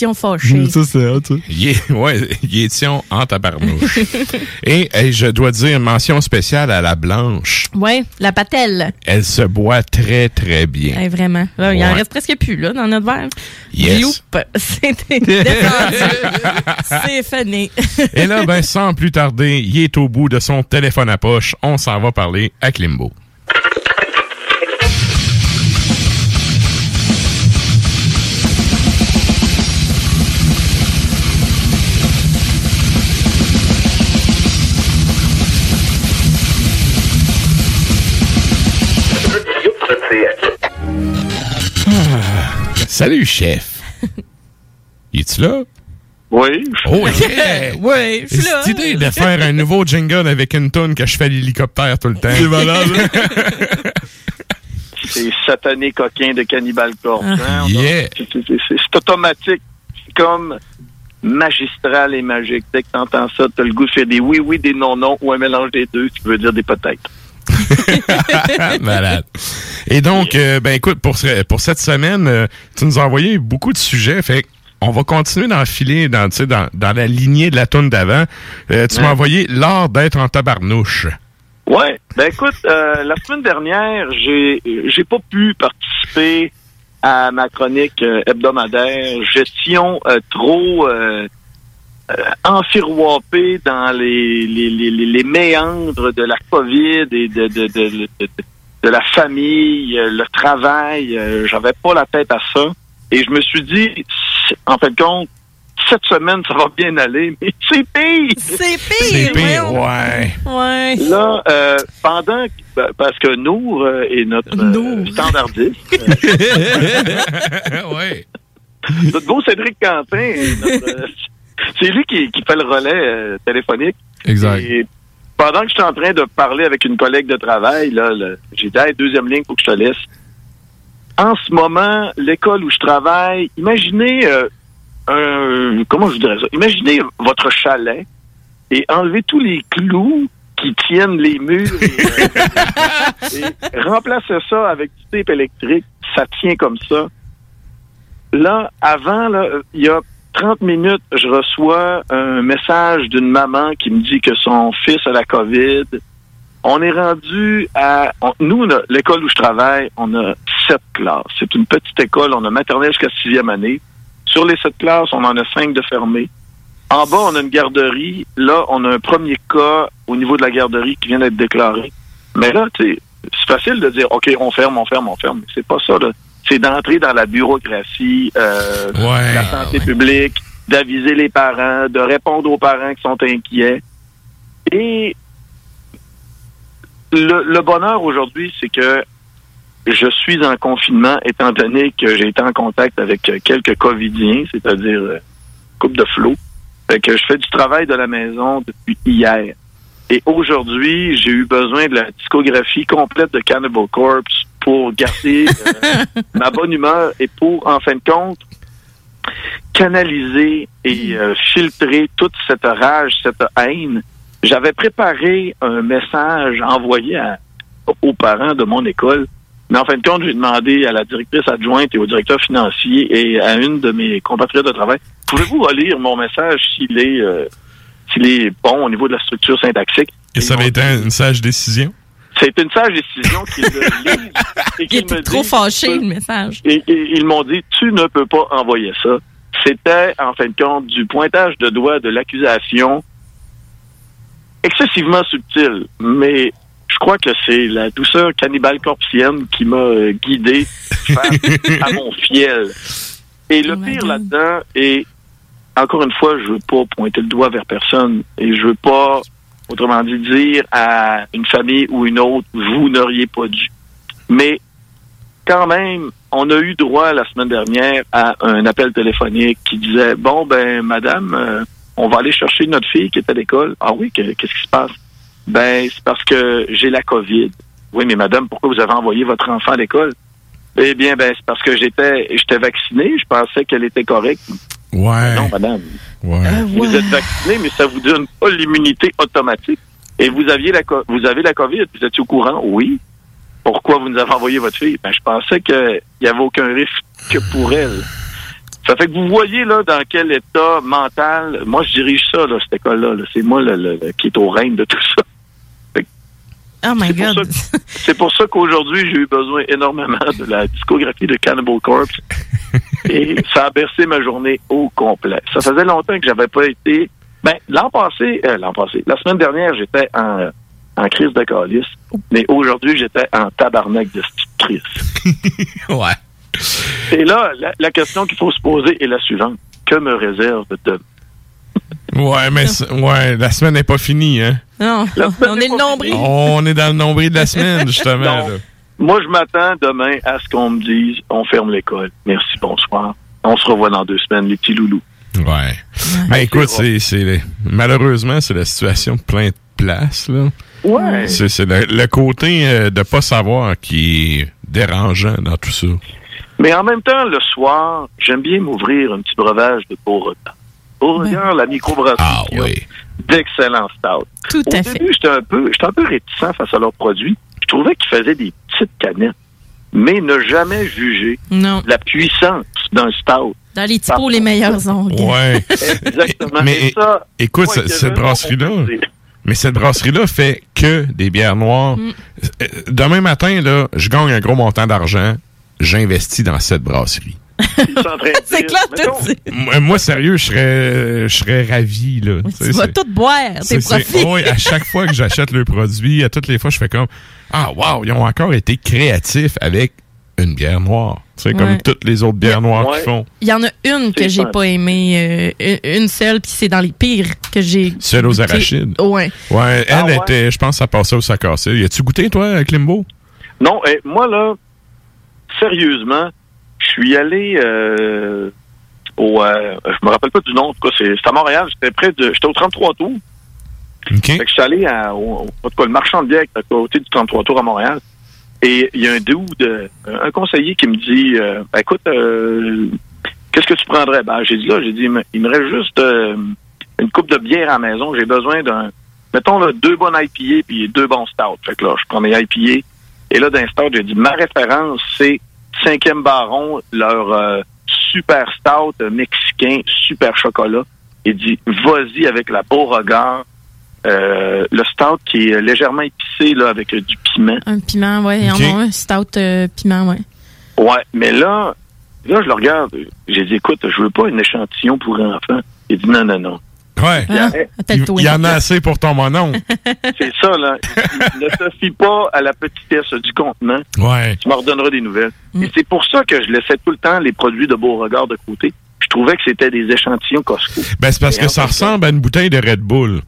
Yeah! Ition fâché. Ça, c'est hot, ouais, tion en tabarnouche. [LAUGHS] et, et je dois dire mention spéciale à la blanche. Ouais, la patelle. Elle se boit très, très bien. Ouais, vraiment. Là, Il en reste presque plus là, dans notre verre. Yes. C'était. [LAUGHS] C'est fini. Et là, ben, sans plus tarder, il est au bout de son téléphone à poche. On s'en va parler à Klimbo. Salut, chef. [LAUGHS] Es-tu là? Oui. Oh, [LAUGHS] yeah! oui, je suis là. Cette idée de faire un nouveau jingle avec une tonne que je fais l'hélicoptère tout le temps. C'est malade, [LAUGHS] C'est satané coquin de Cannibal Corpse. hein? On a- Yeah. c'est- automatique. C'est comme magistral et magique. Dès que t'entends ça, t'as le goût de faire des oui, oui, des non, non, ou un mélange des deux, qui veut dire des peut-être. [LAUGHS] Malade. Et donc, euh, ben écoute, pour, ce- pour cette semaine, euh, tu nous as envoyé beaucoup de sujets. Fait on va continuer d'enfiler dans, dans, dans la lignée de la tourne d'avant. Euh, tu m'as envoyé l'art d'être en tabarnouche. Ouais. Ben écoute, la semaine dernière, j'ai j'ai pas pu participer à ma chronique hebdomadaire. Gestion trop euh, enfiroipée dans les, les, les, les- les méandres de la COVID et de, de, de, de, de- de la famille, euh, le travail. Euh, J'avais pas la tête à ça. Et je me suis dit, en fin de compte, cette semaine, ça va bien aller, mais [LAUGHS] c'est pire! C'est C'est pire, ouais. Ouais. Là, euh, pendant que- ben, parce que Nour est notre euh, standardiste. [LAUGHS] ouais. Notre beau Cédric Quentin, est notre, euh, c'est lui qui, qui fait le relais euh, téléphonique. Exact. Et pendant que j'étais en train de parler avec une collègue de travail, là, j'ai dit, Hey, deuxième ligne, faut que je te laisse. En ce moment, l'école où je travaille, imaginez, euh, un, comment je dirais ça? Imaginez votre chalet et enlevez tous les clous qui tiennent les murs et, euh, [LAUGHS] et remplacez ça avec du tape électrique. Ça tient comme ça. Là, avant, là, il y a 30 minutes, je reçois un message d'une maman qui me dit que son fils a la COVID. On est rendu à... nous, l'école où je travaille, on a sept classes. C'est une petite école. On a maternelle jusqu'à sixième année. Sur les sept classes, on en a cinq de fermées. En bas, on a une garderie. Là, on a un premier cas au niveau de la garderie qui vient d'être déclaré. Mais là, c'est facile de dire, OK, on ferme, on ferme, on ferme. Mais c'est pas ça, là. C'est d'entrer dans la bureaucratie, euh, de la santé publique, d'aviser les parents, de répondre aux parents qui sont inquiets. Et le, le bonheur aujourd'hui, c'est que je suis en confinement étant donné que j'ai été en contact avec quelques Covidiens, c'est-à-dire euh, coupe de flot. Fait que je fais du travail de la maison depuis hier. Et aujourd'hui, j'ai eu besoin de la discographie complète de Cannibal Corpse pour garder euh, [LAUGHS] ma bonne humeur et pour, en fin de compte, canaliser et euh, filtrer toute cette rage, cette haine. J'avais préparé un message envoyé à- aux parents de mon école, mais en fin de compte, j'ai demandé à la directrice adjointe et au directeur financier et à une de mes compatriotes de travail, pouvez-vous relire mon message s'il est, euh, s'il est bon au niveau de la structure syntaxique? Et ça avait été une sage décision? C'est une sage décision qu'ils [LAUGHS] le lisent et Il qu'ils était me trop fâché, le message. et, et ils m'ont dit, tu ne peux pas envoyer ça. C'était, en fin de compte, du pointage de doigt de l'accusation excessivement subtil. Mais je crois que c'est la douceur cannibale corpsienne qui m'a euh, guidé [LAUGHS] à mon fiel. Et le pire là-dedans est, encore une fois, je veux pas pointer le doigt vers personne et je veux pas, autrement dit, dire à une famille ou une autre, vous n'auriez pas dû. Mais quand même, on a eu droit la semaine dernière à un appel téléphonique qui disait bon ben madame, euh, on va aller chercher notre fille qui est à l'école. Ah oui, que- qu'est-ce qui se passe? Ben c'est parce que j'ai la Covid. Oui, mais madame, pourquoi vous avez envoyé votre enfant à l'école? Eh bien, ben c'est parce que j'étais j'étais vacciné. Je pensais qu'elle était correcte. Ouais. Non, madame. Ouais. Vous êtes vacciné, mais ça vous donne pas l'immunité automatique. Et vous aviez la vous avez la COVID, vous étiez au courant, oui. Pourquoi vous nous avez envoyé votre fille? Ben, je pensais qu'il n'y avait aucun risque que pour elle. Ça fait que vous voyez là dans quel état mental. Moi, je dirige ça, là, cette école-là. là. C'est moi le- le- le- qui est au règne de tout ça. Oh my C'est pour God. ça- C'est pour ça qu'aujourd'hui, j'ai eu besoin énormément de la discographie de Cannibal Corpse. [LAUGHS] et ça a bercé ma journée au complet. Ça faisait longtemps que j'avais pas été. Ben, l'an passé, euh, l'an passé, la semaine dernière, j'étais en, en crise de calice. Mais aujourd'hui, j'étais en tabarnak de crise. [LAUGHS] ouais. Et là, la, la question qu'il faut se poser est la suivante. Que me réserve de Ouais, mais ouais, la semaine n'est pas finie, hein? Non, on est le nombril. On est dans le nombril de la semaine, justement. Là. Moi, je m'attends demain à ce qu'on me dise on ferme l'école. Merci, bonsoir. On se revoit dans deux semaines, les petits loulous. Ouais. Mais écoute, c'est, c'est malheureusement, c'est la situation de plein de places, là. Ouais. C'est, c'est le, le côté euh, de pas savoir qui est dérangeant dans tout ça. Mais en même temps, le soir, j'aime bien m'ouvrir un petit breuvage de Beauregard. Beauregard, la microbrasserie, Ah qui a d'excellents stouts. Tout Au à début, j'étais un peu, j'étais un peu réticent face à leurs produits. Je trouvais qu'ils faisaient des petites canettes, mais ne jamais juger Non. la puissance d'un stout. Dans les typos, les meilleurs ongles. Ouais. [LAUGHS] Exactement. Mais Et ça, écoute, moi, cette brasserie-là, mais cette brasserie-là fait que des bières noires. Mm. Euh, Demain matin, là, je gagne un gros montant d'argent. J'investis dans cette brasserie. [LAUGHS] C'est clair, tout. Moi, moi, sérieux, je serais, je serais ravi, là. Tu vas tout boire, tes profits. oui, à chaque fois que j'achète le produit, à toutes les fois, je fais comme Ah, wow, ils ont encore été créatifs avec une bière noire. C'est comme Ouais. toutes les autres bières noires Ouais. qu'ils font. Il y en a une que j'ai pas aimée, euh, une- seule, puis c'est dans les pires que j'ai. Celle aux arachides. Ouais. Ouais, elle Ah ouais? était, je pense, ça passait au sac cassé. Y a-tu goûté, toi, Klimbo? Non, eh, moi, là, sérieusement, je suis allé euh, au... euh, je me rappelle pas du nom, en tout cas, c'est c'est à Montréal. J'étais près de... J'étais au 33 Tours. Fait que je suis allé à, au, cas, le marchand de bière à côté du 33 Tours à Montréal. Et il y a un dude, euh, un conseiller qui me dit, euh, Ben, écoute, euh, qu'est-ce que tu prendrais? Ben, j'ai dit là, j'ai dit, il me- reste juste euh, une coupe de bière à la maison. J'ai besoin d'un, mettons, là, deux bonnes IPA puis deux bons stouts. Fait que là, je prends mes IPA. Et là, d'un stout, j'ai dit, ma référence, c'est Cinquième Baron, leur euh, super stout mexicain, super chocolat. Il dit, vas-y avec la Beauregard. Euh, le stout qui est légèrement épicé là, avec euh, du piment. Un piment, ouais. Il y en Ok. a un stout euh, piment, ouais. Ouais, mais là, là, je le regarde. J'ai dit, écoute, je veux pas un échantillon pour enfants. Il dit, non, non, non. Ouais. Ah, Il il y en a assez pour ton monon. [LAUGHS] C'est ça, là. Il ne se fie pas à la petitesse du contenant. Ouais. Tu m'en redonneras des nouvelles. Mm. Et c'est pour ça que je laissais tout le temps les produits de Beauregard de côté. Je trouvais que c'était des échantillons Costco. Ben, c'est parce Et que ça ressemble à une bouteille de Red Bull.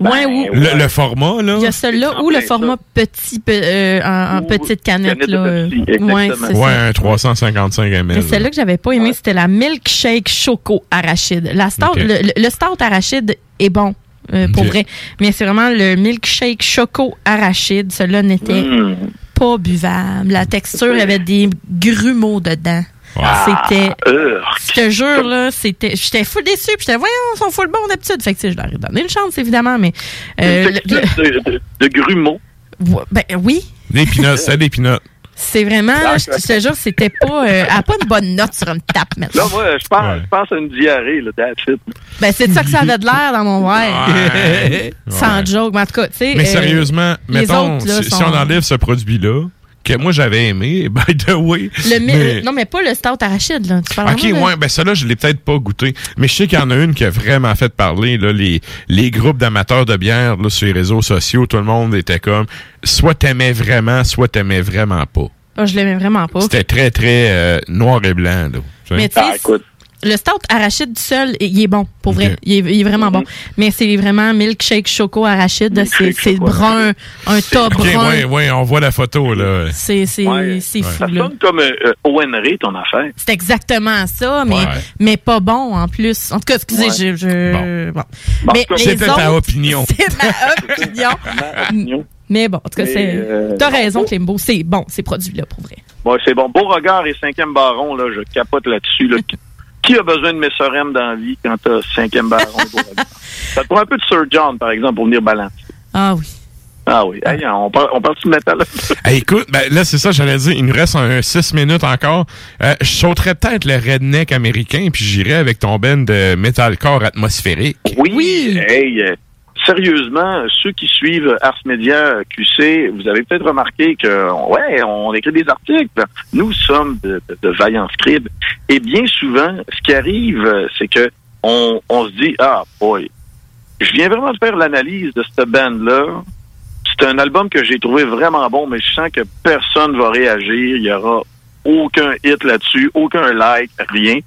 Ouais, ou. Le, le format, là. Il y a celui-là ou le format petit, pe- euh, en, en petite canette, là. Pepsi, ouais, exactement. c'est Ouais, un 355 ml. Mais celle-là que j'avais pas aimé, c'était la milkshake choco arachide. La stout, le, stout arachide est bon, euh, pour vrai. Mais c'est vraiment le milkshake choco arachide. Celui-là n'était Mm. pas buvable. La texture, avait des grumeaux dedans. C'était. Je te jure, là, c'était. J'étais full déçu, puis j'étais, voyons, ils sont full bons d'habitude. Fait que, tu sais, je leur ai donné une chance, évidemment, mais. euh, de, de, de grumeaux. Ouais, ben oui, Des pinottes, c'est des pinottes. c'est vraiment. Je te- je te jure, c'était pas. euh, elle a pas une bonne note sur une tape, maintenant. Là, moi, je pense, je pense à une diarrhée, là, that's it. Ben, c'est de ça que ça avait de l'air dans mon verre. Ouais. Sans joke, mais en tout cas, tu sais. Mais euh, sérieusement, mettons, autres, là, si, on enlève ce produit-là, que moi j'avais aimé, [LAUGHS] by the way. Le mais- Non, mais pas le stout arachide, là. Tu parles Ok, de- ouais, ben ça-là, je l'ai peut-être pas goûté. Mais je sais qu'il y en a une qui a vraiment fait parler, là, les, les groupes d'amateurs de bière, là, sur les réseaux sociaux, tout le monde était comme, soit t'aimais vraiment, soit t'aimais vraiment pas. Ah, je l'aimais vraiment pas. C'était très, très euh, noir et blanc, là. Tu sais? Mais tu sais, le stout arachide seul, il est bon, pour vrai. Il, est, il est vraiment bon. Mais c'est vraiment milkshake choco arachide. C'est brun, un tas Ok, brun. ouais, ouais, on voit la photo, là. C'est c'est c'est fou, Ça là. sonne comme euh, euh, Ray, ton affaire. C'est exactement ça, mais, Ouais. mais pas bon en plus. En tout cas, excusez, Ouais. je. je- bon. Bon, Mais C'était ta opinion. [LAUGHS] C'est ma [LAUGHS] opinion. Mais bon, en tout cas, c'est. euh, T'as raison, bon. Clembo. C'est bon, ces produits-là, pour vrai. Bon, c'est bon. Beauregard et cinquième baron, là, je capote là-dessus. Là. Qui- a besoin de Messorem dans la vie quand t'as cinquième baron? [LAUGHS] Ça te prend un peu de Sir John, par exemple, pour venir balancer. Ah oui. Ah oui. Hey, on parle, on parle de métal. [LAUGHS] Hey, écoute, ben, là, c'est ça, j'allais dire, il nous reste un 6 minutes encore. Euh, je sauterais peut-être le redneck américain, puis j'irais avec ton ben de metalcore atmosphérique. Oui. Hey, euh, sérieusement, ceux qui suivent Ars Media QC, vous avez peut-être remarqué que, ouais, on écrit des articles. Nous sommes de, vaillants scribes. Et bien souvent, ce qui arrive, c'est que on, on se dit, ah, boy, je viens vraiment de faire l'analyse de cette band-là. C'est un album que j'ai trouvé vraiment bon, mais je sens que personne va réagir. Il y aura aucun hit là-dessus, aucun like, rien.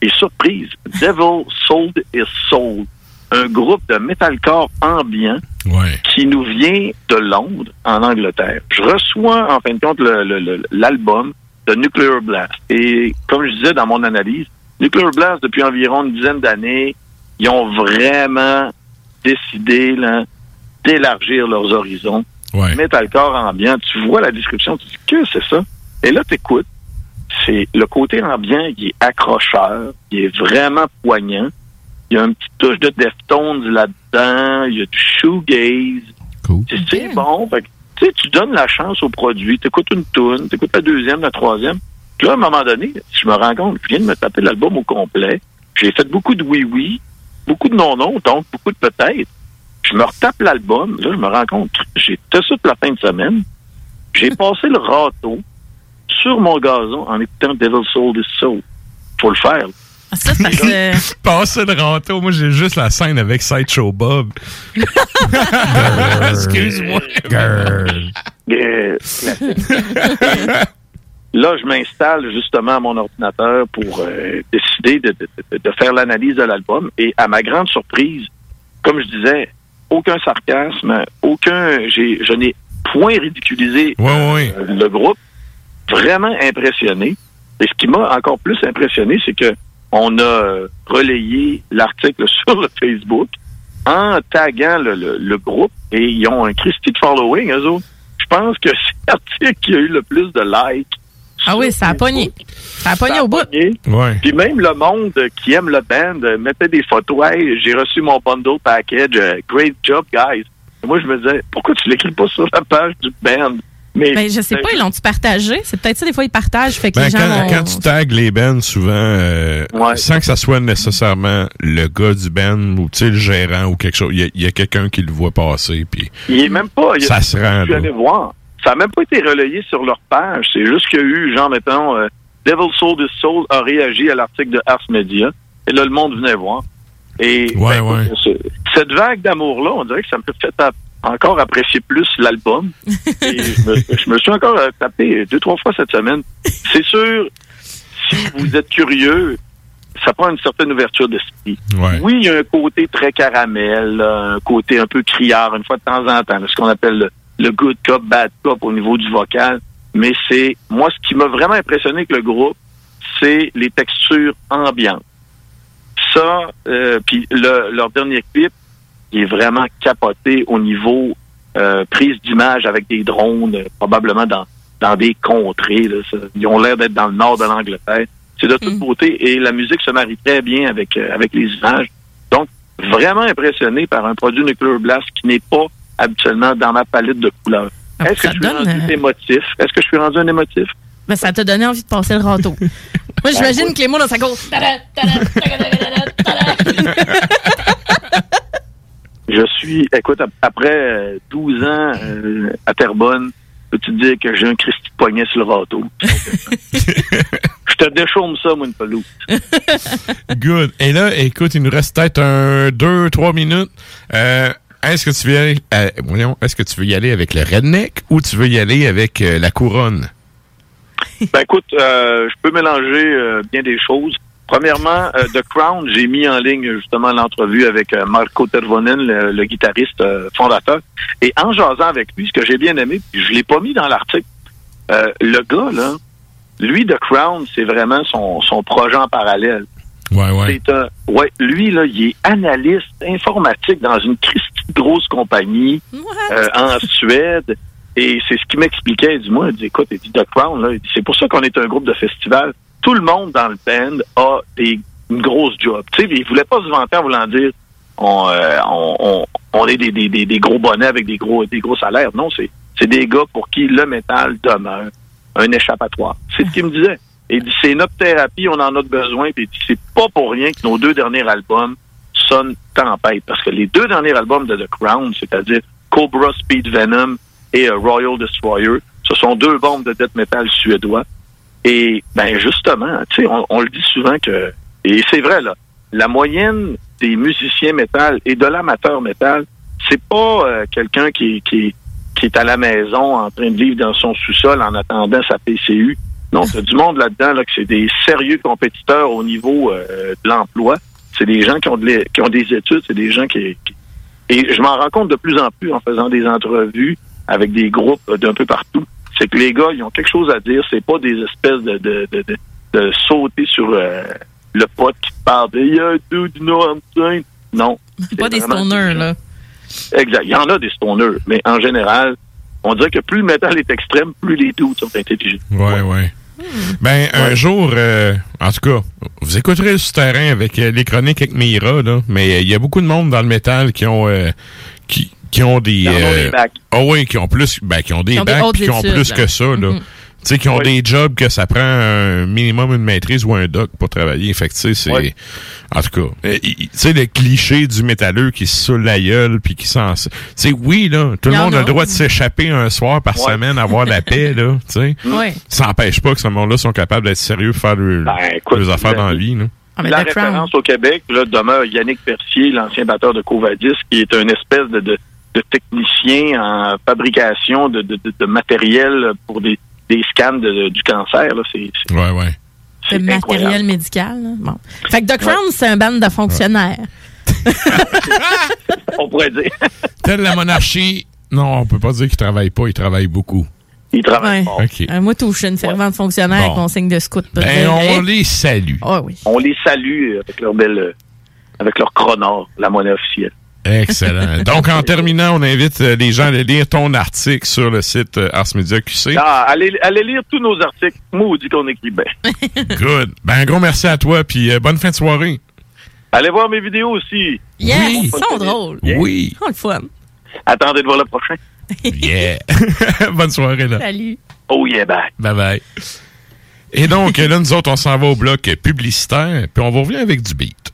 Et surprise, Devil Sold is Sold, un groupe de metalcore ambiant Ouais. qui nous vient de Londres, en Angleterre. Je reçois, en fin de compte, l'album de Nuclear Blast. Et comme je disais dans mon analyse, Nuclear Blast, depuis environ une dizaine d'années, ils ont vraiment décidé d'élargir leurs horizons. Ouais. Metalcore ambiant, tu vois la description, tu dis que c'est ça? Et là, t'écoutes. C'est le côté ambiant qui est accrocheur, qui est vraiment poignant. Il y a une petite touche de Deftones là-dedans, il y a du shoegaze. C'est- C'est bon. Fait tu sais, tu donnes la chance au produit, tu écoutes une tune, tu écoutes la deuxième, la troisième, Puis là, à un moment donné, je me rends compte, je viens de me taper l'album au complet. J'ai fait beaucoup de oui-oui, beaucoup de non-non, donc beaucoup de peut-être. Je me retape l'album, là, je me rends compte, j'ai fait ça toute la fin de semaine. J'ai [LAUGHS] passé le râteau sur mon gazon en écoutant Devil Soul is Soul. Faut le faire. Ah, Ça, c'est parce que- [LAUGHS] Passer le râteau, moi j'ai juste la scène avec Sideshow Bob. Excuse-moi. Là, je m'installe justement à mon ordinateur pour euh, décider de, de- de- de faire l'analyse de l'album. Et à ma grande surprise, comme je disais, aucun sarcasme, aucun, j'ai, je n'ai point ridiculisé euh, le groupe. Vraiment impressionné. Et ce qui m'a encore plus impressionné, c'est que on a euh, relayé l'article [LAUGHS] sur le Facebook en taguant le, le- le groupe et ils ont un Christy de following, eux autres. Je pense que [LAUGHS] c'est l'article qui a eu le plus de likes. Ah oui, ça a pogné. Ça a pogné au bout. Ouais. Puis même le monde qui aime le band euh, mettait des photos. Hey, j'ai reçu mon bundle package. euh, great job, guys. Et moi, je me disais, pourquoi tu l'écris pas sur la page du band? Mais Ben, je sais pas, ils l'ont-tu partagé? C'est peut-être ça, des fois, ils partagent, fait que Ben, les gens quand, tu tags les bands, souvent, euh, sans que ça soit nécessairement le gars du band ou tu sais, le gérant ou quelque chose, il y a, quelqu'un qui le voit passer. Puis Il est même pas. il y a- Ça se rend, Je voir. Ça n'a même pas été relayé sur leur page. C'est juste qu'il y a eu, genre, mettons, euh, Devil Soul this Soul a réagi à l'article de Ars Media. Et là, le monde venait voir. Et Ouais, ben, ouais. cette vague d'amour-là, on dirait que ça me fait encore apprécier plus l'album. [LAUGHS] Et je, me, je me suis encore euh, tapé deux, trois fois cette semaine. C'est sûr, si vous êtes curieux, ça prend une certaine ouverture d'esprit. Ouais. Oui, il y a un côté très caramel, un côté un peu criard, une fois de temps en temps, ce qu'on appelle le, le good cop, bad cop au niveau du vocal. Mais c'est, moi, ce qui m'a vraiment impressionné avec le groupe, c'est les textures ambiantes. Ça, euh, puis le- leur dernier clip, il est vraiment capoté au niveau euh, prise d'image avec des drones, euh, probablement dans, dans des contrées. là. Ça- ils ont l'air d'être dans le nord de l'Angleterre. C'est de toute beauté et la musique se marie très bien avec, euh, avec les images. Donc, vraiment impressionné par un produit Nuclear Blast qui n'est pas habituellement dans ma palette de couleurs. Ah, Est-ce que je suis rendu émotif? Est-ce que je suis rendu un émotif? Ben, ça t'a donné envie de passer le râteau. [LAUGHS] Moi, j'imagine que les mots dans sa cour. [LAUGHS] [LAUGHS] Je suis, écoute, ap- après euh, 12 ans euh, à Terrebonne, peux-tu te dire que j'ai un Christy poignet sur le râteau? [LAUGHS] Je te déchaume ça, moi, une pelouse. [LAUGHS] Good. Et là, écoute, il nous reste peut-être un, deux, trois minutes. Euh, est-ce que tu veux y aller, euh, est-ce que tu veux y aller avec le redneck ou tu veux y aller avec euh, la couronne? Ben écoute, euh, je peux mélanger euh, bien des choses. Premièrement, euh, The Crown, j'ai mis en ligne justement l'entrevue avec euh, Marco Tervonen, le, le guitariste euh, fondateur. Et en jasant avec lui, ce que j'ai bien aimé, puis je l'ai pas mis dans l'article, euh, le gars, là, lui, The Crown, c'est vraiment son, son projet en parallèle. Ouais, ouais. C'est un, ouais, lui, là, il est analyste informatique dans une grosse compagnie euh, en Suède. Et c'est ce qu'il m'expliquait. Il dit, moi, il dit, écoute, il dit, The Crown, là, c'est pour ça qu'on est un groupe de festival. Tout le monde dans le band a des, une grosse job. Tu sais, il voulait pas se vanter en voulant dire, on, euh, est des, gros bonnets avec des gros, des gros salaires. Non, c'est, c'est des gars pour qui le métal demeure un échappatoire. C'est ce qu'il me disait. Et dit, c'est notre thérapie, on en a besoin. Puis c'est pas pour rien que nos deux derniers albums sonnent tempête. Parce que les deux derniers albums de The Crown, c'est-à-dire Cobra Speed Venom et euh, Royal Destroyer, ce sont deux bombes de death metal suédois. Et ben justement, tu sais, on, on le dit souvent que, et c'est vrai là, la moyenne des musiciens métal et de l'amateur métal, c'est pas euh, quelqu'un qui, qui, qui est à la maison en train de vivre dans son sous-sol en attendant sa PCU. Non, c'est du monde là-dedans là, que c'est des sérieux compétiteurs au niveau euh, de l'emploi. C'est des gens qui ont, de qui ont des études, c'est des gens qui, qui- Et je m'en rends compte de plus en plus en faisant des entrevues avec des groupes d'un peu partout. C'est que les gars, ils ont quelque chose à dire. C'est pas des espèces de, de, de, de, de sauter sur euh, le pote qui te parle de Yeah, dude, you know what I'm saying? Non. C'est pas des stoners, là. Exact. Il y en a des stoners, mais en général, on dirait que plus le métal est extrême, plus les dudes sont intelligents. Ouais, ouais. Ben, un jour, euh, en tout cas, vous écouterez le souterrain avec euh, les chroniques avec Mira, là, mais euh, il y a beaucoup de monde dans le métal qui ont euh, qui, qui ont des... Euh, des bacs. Ah oui, qui ont plus ben, qui ont des Qui ont des bacs qui ont plus que ça, là. Mhm. sais, qui ont des jobs que ça prend un minimum une maîtrise ou un doc pour travailler. Fait que, tu sais, c'est... En tout cas, euh, tu sais, le cliché du métalleux qui se saoule la gueule puis qui s'en... Tu sais, oui, là, tout le monde a le droit de s'échapper un soir par Ouais. semaine, avoir la paix, là, tu sais. [LAUGHS] Ouais. Ça n'empêche pas que ce monde-là sont capables d'être sérieux, faire Ben, leurs affaires dans la vie, là. Ah, mais la référence au Québec, là, demeure Yannick Percier, l'ancien batteur de Covadis, qui est un espèce de, de, de technicien en fabrication de, de, de- de matériel pour des, des scans de- du cancer. Là. C'est, c'est- Ouais, ouais. C'est c'est matériel médical. là. Bon. Fait que The Crown, c'est un band de fonctionnaires. [LAUGHS] On pourrait dire. [LAUGHS] Telle la monarchie, non, on peut pas dire qu'ils travaillent pas, ils travaillent beaucoup. Il travaille Ouais. fort. OK. Euh, moi, tout, je suis une servante fonctionnaire Bon. avec mon signe de scout. Ben, on les salue. Ah oui. On les salue avec leur belle, avec leur chronor, la monnaie officielle. Excellent. [LAUGHS] Donc, en terminant, on invite euh, les gens à aller lire ton article sur le site euh, Ars Media QC. Ah, allez, allez lire tous nos articles. Maudit qu'on écrit bien. [LAUGHS] Good. Ben, un gros merci à toi, puis euh, bonne fin de soirée. allez voir mes vidéos aussi. Yes, Oui. ils sont drôles. Oui. Oh, le fun. Attendez de voir le prochain. [LAUGHS] Yeah. bonne soirée, là. Salut. Oh yeah, bye. Bye bye. Et donc, là, nous autres, on s'en va au bloc publicitaire, puis on va revenir avec du beat.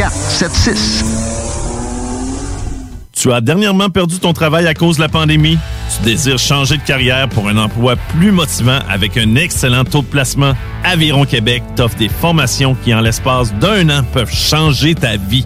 681 4476. Tu as dernièrement perdu ton travail à cause de la pandémie? Tu désires changer de carrière pour un emploi plus motivant avec un excellent taux de placement? Aviron Québec t'offre des formations qui, en l'espace d'un an, peuvent changer ta vie.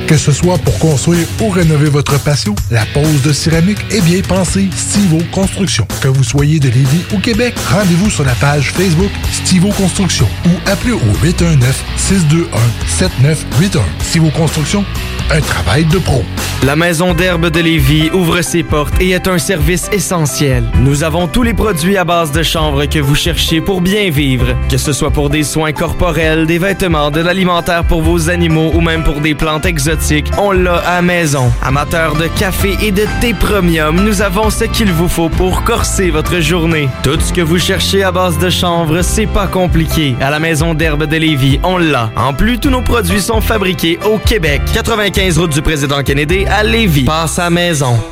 Que ce soit pour construire ou rénover votre patio, la pose de céramique est bien pensée Stivo Construction. Que vous soyez de Lévis ou Québec, rendez-vous sur la page Facebook Stivo Construction ou appelez au 819-621-7981. Stivo Construction, un travail de pro. La Maison d'herbe de Lévis ouvre ses portes et est un service essentiel. Nous avons tous les produits à base de chanvre que vous cherchez pour bien vivre. Que ce soit pour des soins corporels, des vêtements, de l'alimentaire pour vos animaux ou même pour des plantes exotiques, on l'a à maison. Amateurs de café et de thé premium, nous avons ce qu'il vous faut pour corser votre journée. Tout ce que vous cherchez à base de chanvre, c'est pas compliqué. À la Maison d'herbe de Lévis, on l'a. En plus, tous nos produits sont fabriqués au Québec. 95 route du président Kennedy à Lévis. Passe à maison.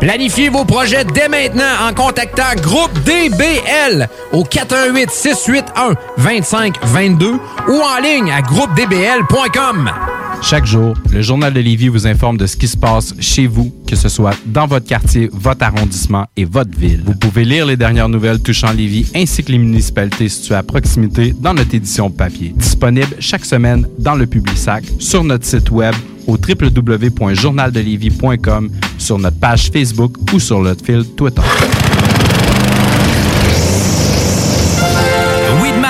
Planifiez vos projets dès maintenant en contactant Groupe DBL au 418 681 2522 ou en ligne à groupedbl.com. Chaque jour, le Journal de Lévis vous informe de ce qui se passe chez vous, que ce soit dans votre quartier, votre arrondissement et votre ville. Vous pouvez lire les dernières nouvelles touchant Lévis ainsi que les municipalités situées à proximité dans notre édition papier. Disponible chaque semaine dans le Publisac, sur notre site web au www.journaldelévis.com, sur notre page Facebook ou sur notre fil Twitter.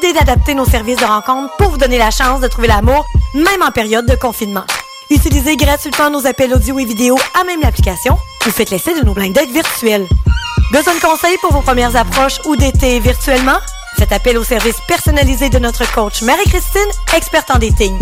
d'adapter nos services de rencontre pour vous donner la chance de trouver l'amour, même en période de confinement. Utilisez gratuitement nos appels audio et vidéo à même l'application ou faites l'essai de nos blind dates virtuels. Besoin de conseils pour vos premières approches ou d'été virtuellement? Faites appel au service personnalisé de notre coach Marie-Christine, experte en dating.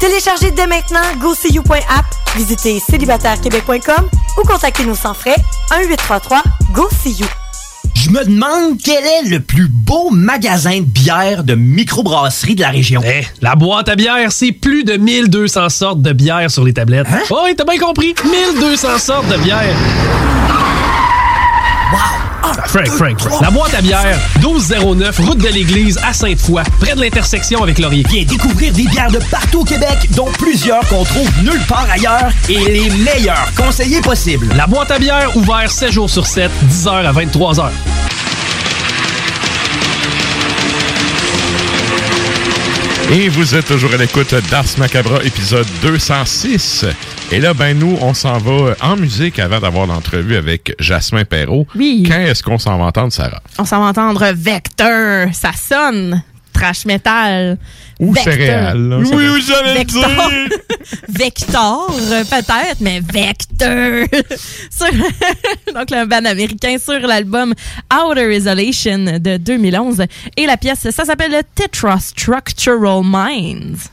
Téléchargez dès maintenant GoSeeYou.app, visitez célibatairequebec.com ou contactez-nous sans frais 1-833-GO-SEE-YOU. Je me demande quel est le plus beau magasin de bière de microbrasserie de la région. Eh, la boîte à bière, c'est plus de 1200 sortes de bière sur les tablettes. Hein? Oh, oui, t'as bien compris. 1200 sortes de bière. Wow! Frank, Frank, Frank. La boîte à bière, 1209, route de l'église à Sainte-Foy, près de l'intersection avec Laurier. Viens découvrir des bières de partout au Québec, dont plusieurs qu'on trouve nulle part ailleurs et les meilleurs conseillers possibles. La boîte à bière, ouvert 7 jours sur 7, 10h à 23h. Et vous êtes toujours à l'écoute d'Ars Macabra, épisode 206. Et là, ben nous, on s'en va en musique avant d'avoir l'entrevue avec Jasmin Perrault. Oui. Quand est-ce qu'on s'en va entendre, Sarah? On s'en va entendre Vector. Ça sonne. Trash metal. Ou Vector. céréales, là, Oui, oui, j'allais le dire. [LAUGHS] Vector, euh, peut-être, mais Vector. [LAUGHS] [LAUGHS] Donc, le band américain sur l'album Outer Isolation de 2011. Et la pièce, ça s'appelle Tetrastructural Minds.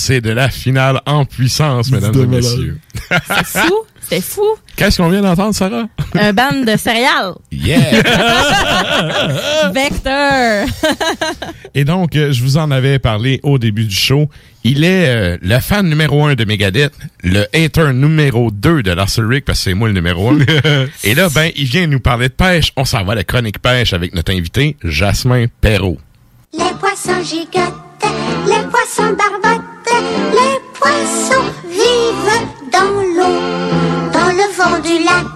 C'est de la finale en puissance, mesdames et messieurs. C'est fou. C'est fou. Qu'est-ce qu'on vient d'entendre, Sarah? Un band de céréales. Yeah! [LAUGHS] Vector. [LAUGHS] Et donc, euh, je vous en avais parlé au début du show. Il est euh, le fan numéro un de Megadeth, le hater numéro 2 de Lars Ulrich, parce que c'est moi le numéro un. [LAUGHS] Et là, ben, il vient nous parler de pêche. On s'en va à la chronique pêche avec notre invité, Jasmin Perrault. Les poissons gigotent, les poissons barbotent, les poissons vivent dans l'eau, dans le vent du lac,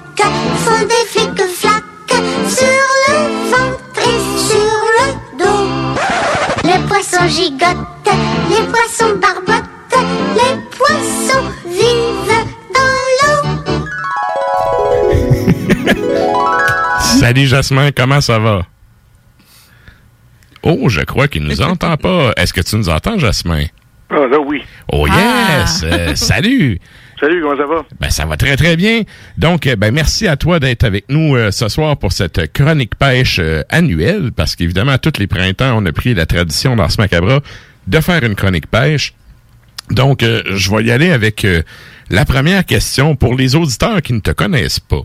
font des flics flaques sur le ventre et sur le dos. Les poissons gigotent, les poissons barbotent, les poissons vivent dans l'eau. [LAUGHS] Salut Jasmin, comment ça va? Oh, je crois qu'il nous entend pas. Est-ce que tu nous entends, Jasmin? Ah, là, oui. Oh yes! Euh, [LAUGHS] salut! Salut, comment ça va? Ben, ça va très, très bien. Donc, euh, ben, merci à toi d'être avec nous euh, ce soir pour cette chronique pêche euh, annuelle, parce qu'évidemment, à tous les printemps, on a pris la tradition dans ce macabre de faire une chronique pêche. Donc, euh, je vais y aller avec euh, la première question pour les auditeurs qui ne te connaissent pas.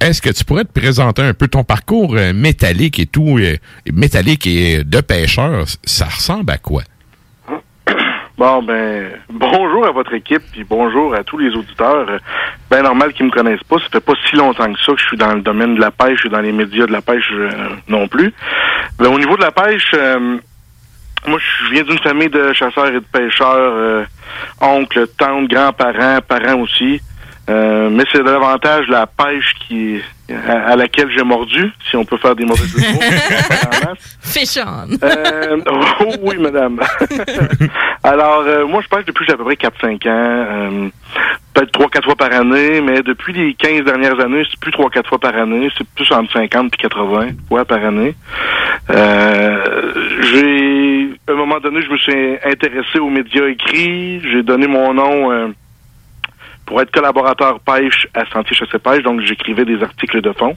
Est-ce que tu pourrais te présenter un peu ton parcours euh, métallique et tout, euh, métallique et de pêcheur? Ça ressemble à quoi? Bon, ben, [LAUGHS] bonjour à votre équipe, puis bonjour à tous les auditeurs. Ben normal qu'ils me connaissent pas. Ça fait pas si longtemps que ça que je suis dans le domaine de la pêche et dans les médias de la pêche euh, non plus. Ben, au niveau de la pêche, euh, moi, je viens d'une famille de chasseurs et de pêcheurs, euh, oncles, tantes, grands-parents, parents aussi. Euh, mais c'est davantage la pêche qui à, à laquelle j'ai mordu, si on peut faire des mauvais jeux de mots. [LAUGHS] Fish on. Euh, oh oui, madame. [LAUGHS] Alors, euh, moi, je pêche depuis à peu près 4-5 ans. euh, Peut-être 3-4 fois par année, mais depuis les 15 dernières années, c'est plus 3-4 fois par année. C'est plus entre 50 et 80 fois par année. Euh, j'ai, à un moment donné, je me suis intéressé aux médias écrits. J'ai donné mon nom... pour être collaborateur pêche à Sentier Chasse et Pêche, donc j'écrivais des articles de fond,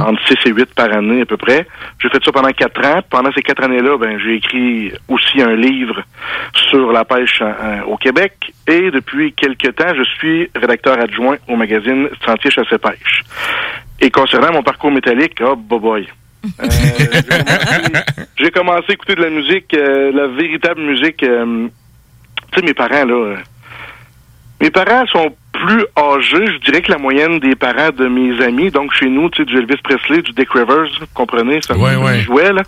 entre 6 et 8 par année à peu près. J'ai fait ça pendant 4 ans. Pendant ces 4 années-là, ben, j'ai écrit aussi un livre sur la pêche euh, au Québec. Et depuis quelques temps, je suis rédacteur adjoint au magazine Sentier Chasse et Pêche. Et concernant mon parcours métallique, oh boy boy. Euh, [LAUGHS] j'ai commencé- à écouter de la musique, euh, la véritable musique. euh, tu sais, mes parents, là, mes parents sont plus âgés, je dirais que la moyenne des parents de mes amis. Donc, chez nous, tu sais, du Elvis Presley, du Dick Rivers, vous comprenez, ça Ouais, ouais. jouait, là.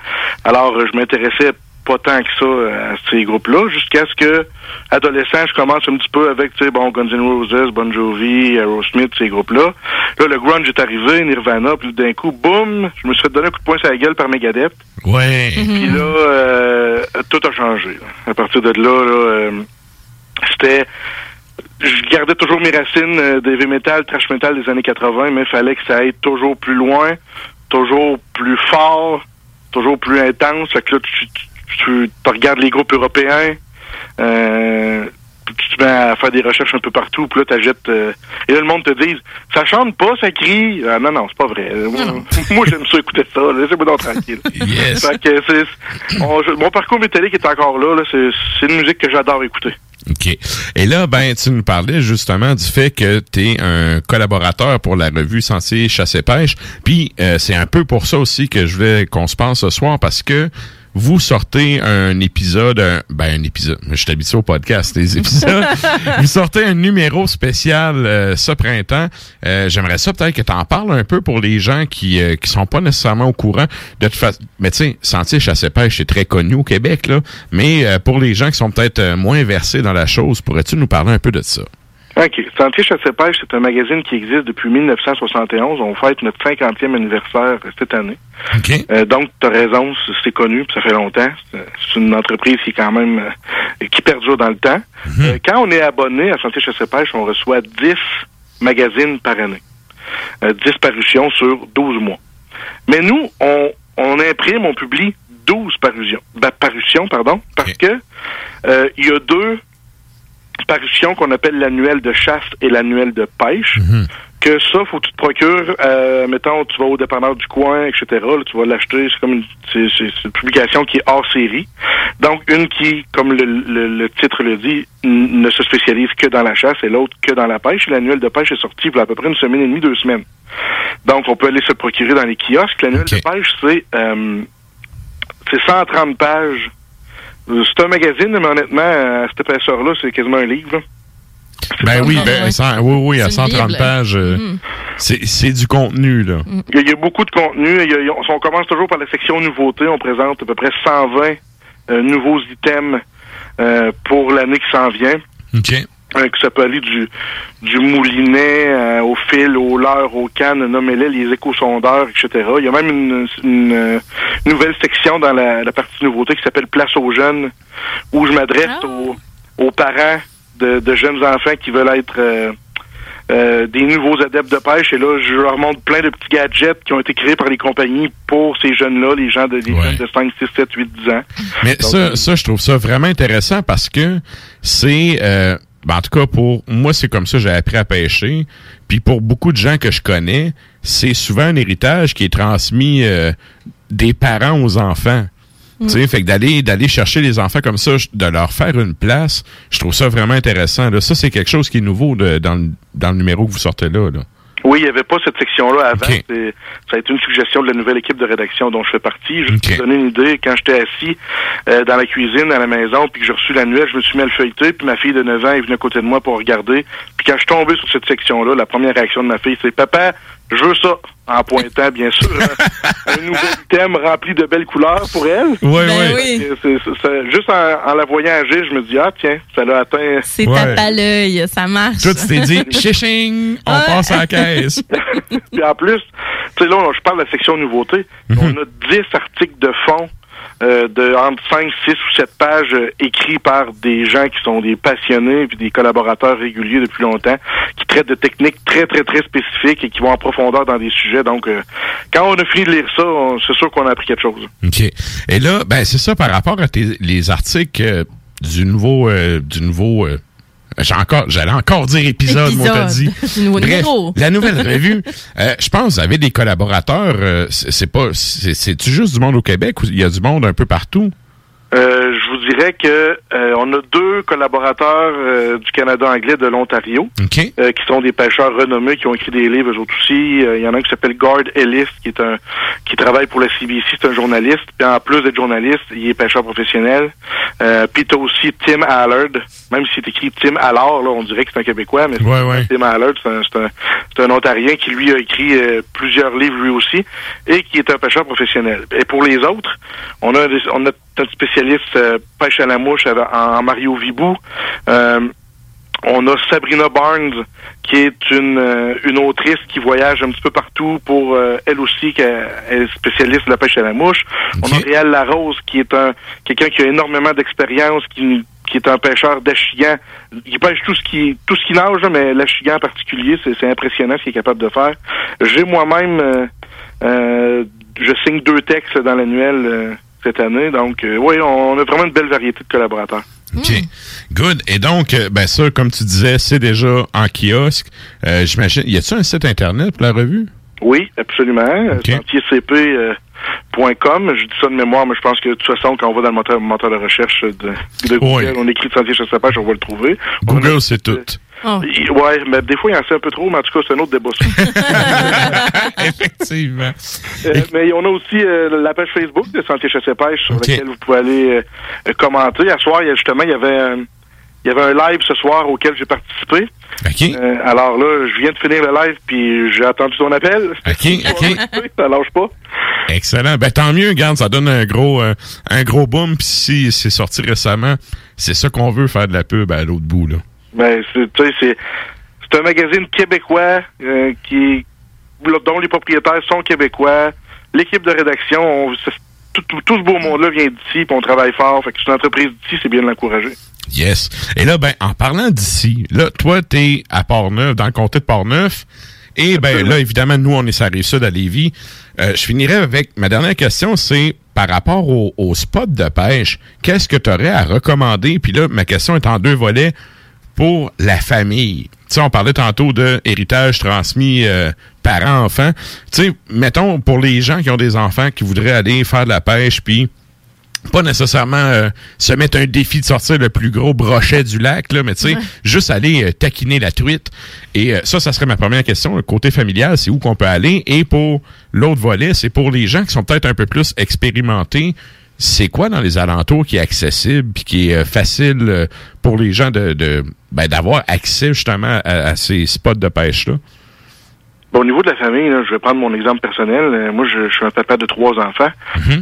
Alors, euh, je m'intéressais pas tant que ça euh, à ces groupes-là, jusqu'à ce que, adolescent, je commence un petit peu avec, tu sais, bon, Guns N' Roses, Bon Jovi, Aerosmith, ces groupes-là. Là, le grunge est arrivé, Nirvana, puis d'un coup, boum, je me suis fait donner un coup de poing sur la gueule par Megadeth. Ouais. Puis là, euh, tout a changé. là. À partir de là, là euh, c'était... Je gardais toujours mes racines euh, d'heavy metal, trash metal des années 80, mais il fallait que ça aille toujours plus loin, toujours plus fort, toujours plus intense. Fait que là, tu, tu, tu- regardes les groupes européens, euh, tu te mets à faire des recherches un peu partout, puis là, t'achètes... euh, et là, le monde te dit, ça chante pas, ça crie. Ah, non, non, c'est pas vrai. Moi, [LAUGHS] moi, j'aime ça écouter ça. Laissez-moi donc tranquille. Yes. Fait que c'est- on- je- mon parcours métallique est encore là. là. C'est c'est une musique que j'adore écouter. OK. Et là, ben, tu nous parlais justement du fait que tu es un collaborateur pour la revue Sentier Chasse et Pêche. Puis, euh, c'est un peu pour ça aussi que je voulais qu'on se pense ce soir parce que vous sortez un épisode, un- ben un épisode, je suis habitué au podcast, les épisodes. [LAUGHS] vous sortez un numéro spécial euh, ce printemps. Euh, J'aimerais ça peut-être que tu en parles un peu pour les gens qui euh, qui sont pas nécessairement au courant de toute façon. Mais tu sais, Sentier Chasse Pêche c'est très connu au Québec là. Mais euh, pour les gens qui sont peut-être euh, moins versés dans la chose, pourrais-tu nous parler un peu de ça? OK. Sentier Chasse et Pêche, c'est un magazine qui existe depuis 1971. On fête notre 50e anniversaire cette année. Euh, donc, tu as raison, c'est connu, puis ça fait longtemps. C'est une entreprise qui est quand même euh, qui perdure dans le temps. Euh, quand on est abonné à Sentier Chasse et Pêche, on reçoit 10 magazines par année. Euh, 10 parutions sur 12 mois. Mais nous, on, on imprime, on publie 12 parutions, ben, parutions pardon, parce que il y a deux parutions qu'on appelle l'annuel de chasse et l'annuel de pêche, que ça, faut que tu te procures, euh, mettons, tu vas au dépanneur du coin, etc. là, tu vas l'acheter. C'est comme une, c'est, une publication qui est hors série. Donc, une qui, comme le, le- le titre le dit, ne se spécialise que dans la chasse et l'autre que dans la pêche. L'annuel de pêche est sorti a à peu près une semaine et demie, deux semaines. Donc, on peut aller se procurer dans les kiosques. L'annuel de pêche, c'est euh, c'est 130 pages. C'est un magazine, mais honnêtement, à cette épaisseur-là, c'est quasiment un livre. là. Ben oui, ben, oui, oui, à C'est une 130 Bible. pages, euh, Mhm. c'est c'est du contenu, là. Il y, a, il y a beaucoup de contenu. Il y a- il y a- on commence toujours par la section nouveautés. On présente à peu près 120 euh, nouveaux items euh, pour l'année qui s'en vient. OK. Euh, que ça peut aller du, du moulinet euh, au fil, au leurre, aux cannes, nommez-les, les échosondeurs, etc. Il y a même une, une, nouvelle section dans la, la partie nouveauté qui s'appelle Place aux jeunes, où je m'adresse aux, aux parents de, de jeunes enfants qui veulent être euh, euh, des nouveaux adeptes de pêche. Et là, je leur montre plein de petits gadgets qui ont été créés par les compagnies pour ces jeunes-là, les gens de, les jeunes de 5, 6, 7, 8, 10 ans. Mais ça, ça, je trouve ça vraiment intéressant parce que c'est, euh, ben, en tout cas pour moi, c'est comme ça que j'ai appris à pêcher. Puis pour beaucoup de gens que je connais, c'est souvent un héritage qui est transmis euh, des parents aux enfants. Tu sais, fait que d'aller d'aller chercher les enfants comme ça, de leur faire une place, je trouve ça vraiment intéressant. Là. Ça, c'est quelque chose qui est nouveau de- dans, le, dans le numéro que vous sortez là. là. Oui, il n'y avait pas cette section-là avant. C'est- Ça a été une suggestion de la nouvelle équipe de rédaction dont je fais partie. Je vais te donner une idée. Quand j'étais assis euh, dans la cuisine à la maison, puis que j'ai reçu l'annuel, je me suis mis à le feuilleter, puis ma fille de 9 ans est venue à côté de moi pour regarder. Puis quand je suis tombé sur cette section-là, la première réaction de ma fille, c'est « Papa, je veux ça », en pointant, bien sûr, un, [LAUGHS] un nouvel thème rempli de belles couleurs pour elle. Oui, Ben oui. C'est- c'est- c'est- juste en, en la voyant agir, je me dis « Ah, tiens, ça l'a atteint... » C'est tape à l'œil, ça marche. Toi, tu t'es dit, [LAUGHS] chiching, on Ouais. passe à la caisse. [LAUGHS] Puis en plus, tu sais, là, on- je parle de la section nouveautés. Mhm. On a 10 articles de fond euh, de entre 5, 6 ou 7 pages euh, écrits par des gens qui sont des passionnés puis des collaborateurs réguliers depuis longtemps, qui traitent de techniques très, très, très spécifiques et qui vont en profondeur dans des sujets. Donc, euh, quand on a fini de lire ça, c'est sûr qu'on a appris quelque chose. OK. Et là, ben c'est ça par rapport à tes- les articles euh, du nouveau euh, du nouveau j'ai encore j'allais encore dire épisode, moi t'as dit. [LAUGHS] Bref, la nouvelle [LAUGHS] revue. euh, je pense vous avez des collaborateurs euh, c'est pas c'est c'est juste du monde au Québec ou il y a du monde un peu partout? Euh, je vous dirais que euh, on a deux collaborateurs euh, du Canada anglais de l'Ontario euh, qui sont des pêcheurs renommés qui ont écrit des livres eux autres aussi. Euh, Il y en a un qui s'appelle Gard Ellis qui est un qui travaille pour la CBC, c'est un journaliste. Puis en plus d'être journaliste, il est pêcheur professionnel. Euh, puis t'as aussi Tim Allard, même si c'est écrit Tim Allard, là, on dirait que c'est un Québécois, mais c'est Ouais, ouais. Tim Allard, c'est un, c'est un, c'est un Ontarien qui lui a écrit plusieurs livres lui aussi et qui est un pêcheur professionnel. Et pour les autres, on a on a notre spécialiste euh, pêche à la mouche en, Mario Vibou. Euh, on a Sabrina Barnes, qui est une, euh, une autrice qui voyage un petit peu partout pour, euh, elle aussi, qui est spécialiste de la pêche à la mouche. On a Réal Larose, qui est un quelqu'un qui a énormément d'expérience, qui, qui est un pêcheur d'achigan. Il pêche tout ce qui tout ce qui nage, mais l'achigan en particulier, c'est c'est impressionnant ce qu'il est capable de faire. J'ai moi-même, euh, euh, je signe deux textes dans l'annuel euh, cette année, donc euh, oui, on a vraiment une belle variété de collaborateurs. OK. Good. Et donc, euh, ben ça, comme tu disais, c'est déjà en kiosque. Euh, J'imagine. Y a-t-il un site internet pour la revue? Oui, absolument. Sentiercp.com. Je dis ça de mémoire, mais je pense que de toute façon, quand on va dans le moteur, moteur de recherche de, de Google, on écrit Sentier Chasse Pêche, on va le trouver. Google, c'est tout. Il- Ouais, mais des fois, il en sait un peu trop, mais en tout cas, c'est un autre débat. [LAUGHS] Effectivement. Euh, mais on a aussi euh, la page Facebook de Sentier Chasse Pêche sur laquelle vous pouvez aller euh, commenter. À soir, justement, il y avait un, il y avait un live ce soir auquel j'ai participé. Euh, alors là, je viens de finir le live, puis j'ai attendu ton appel. OK, [LAUGHS] OK. Ça lâche pas. Excellent. Ben tant mieux, regarde, ça donne un gros euh, un gros boom. Puis si c'est sorti récemment, c'est ça qu'on veut faire de la pub à l'autre bout là. Ben, c'est, tu sais, c'est, c'est un magazine québécois euh, qui, dont les propriétaires sont québécois. L'équipe de rédaction, on- tout, tout, tout ce beau monde-là vient d'ici, puis on travaille fort. Fait que c'est une entreprise d'ici, c'est bien de l'encourager. Yes. Et là, ben, en parlant d'ici, là, toi, t'es à Port-Neuf, dans le comté de Port-Neuf. Et ben là, évidemment, nous, on est sur Rive-Sud à Lévis. Euh, je finirai avec ma dernière question, c'est par rapport au, au spot de pêche, qu'est-ce que tu aurais à recommander? Puis là, ma question est en deux volets. Pour la famille. Tu sais, on parlait tantôt de héritage transmis euh, parent-enfant. Tu sais, mettons, pour les gens qui ont des enfants qui voudraient aller faire de la pêche, puis pas nécessairement euh, se mettre un défi de sortir le plus gros brochet du lac, là, mais tu sais, Ouais. juste aller euh, taquiner la truite. Et euh, ça, ça serait ma première question. Le côté familial, c'est où qu'on peut aller? Et pour l'autre volet, c'est pour les gens qui sont peut-être un peu plus expérimentés. C'est quoi dans les alentours qui est accessible puis qui est euh, facile euh, pour les gens de, de ben, d'avoir accès justement à, à ces spots de pêche là? Bon, au niveau de la famille, là, je vais prendre mon exemple personnel. Euh, moi, je, je suis un papa de trois enfants,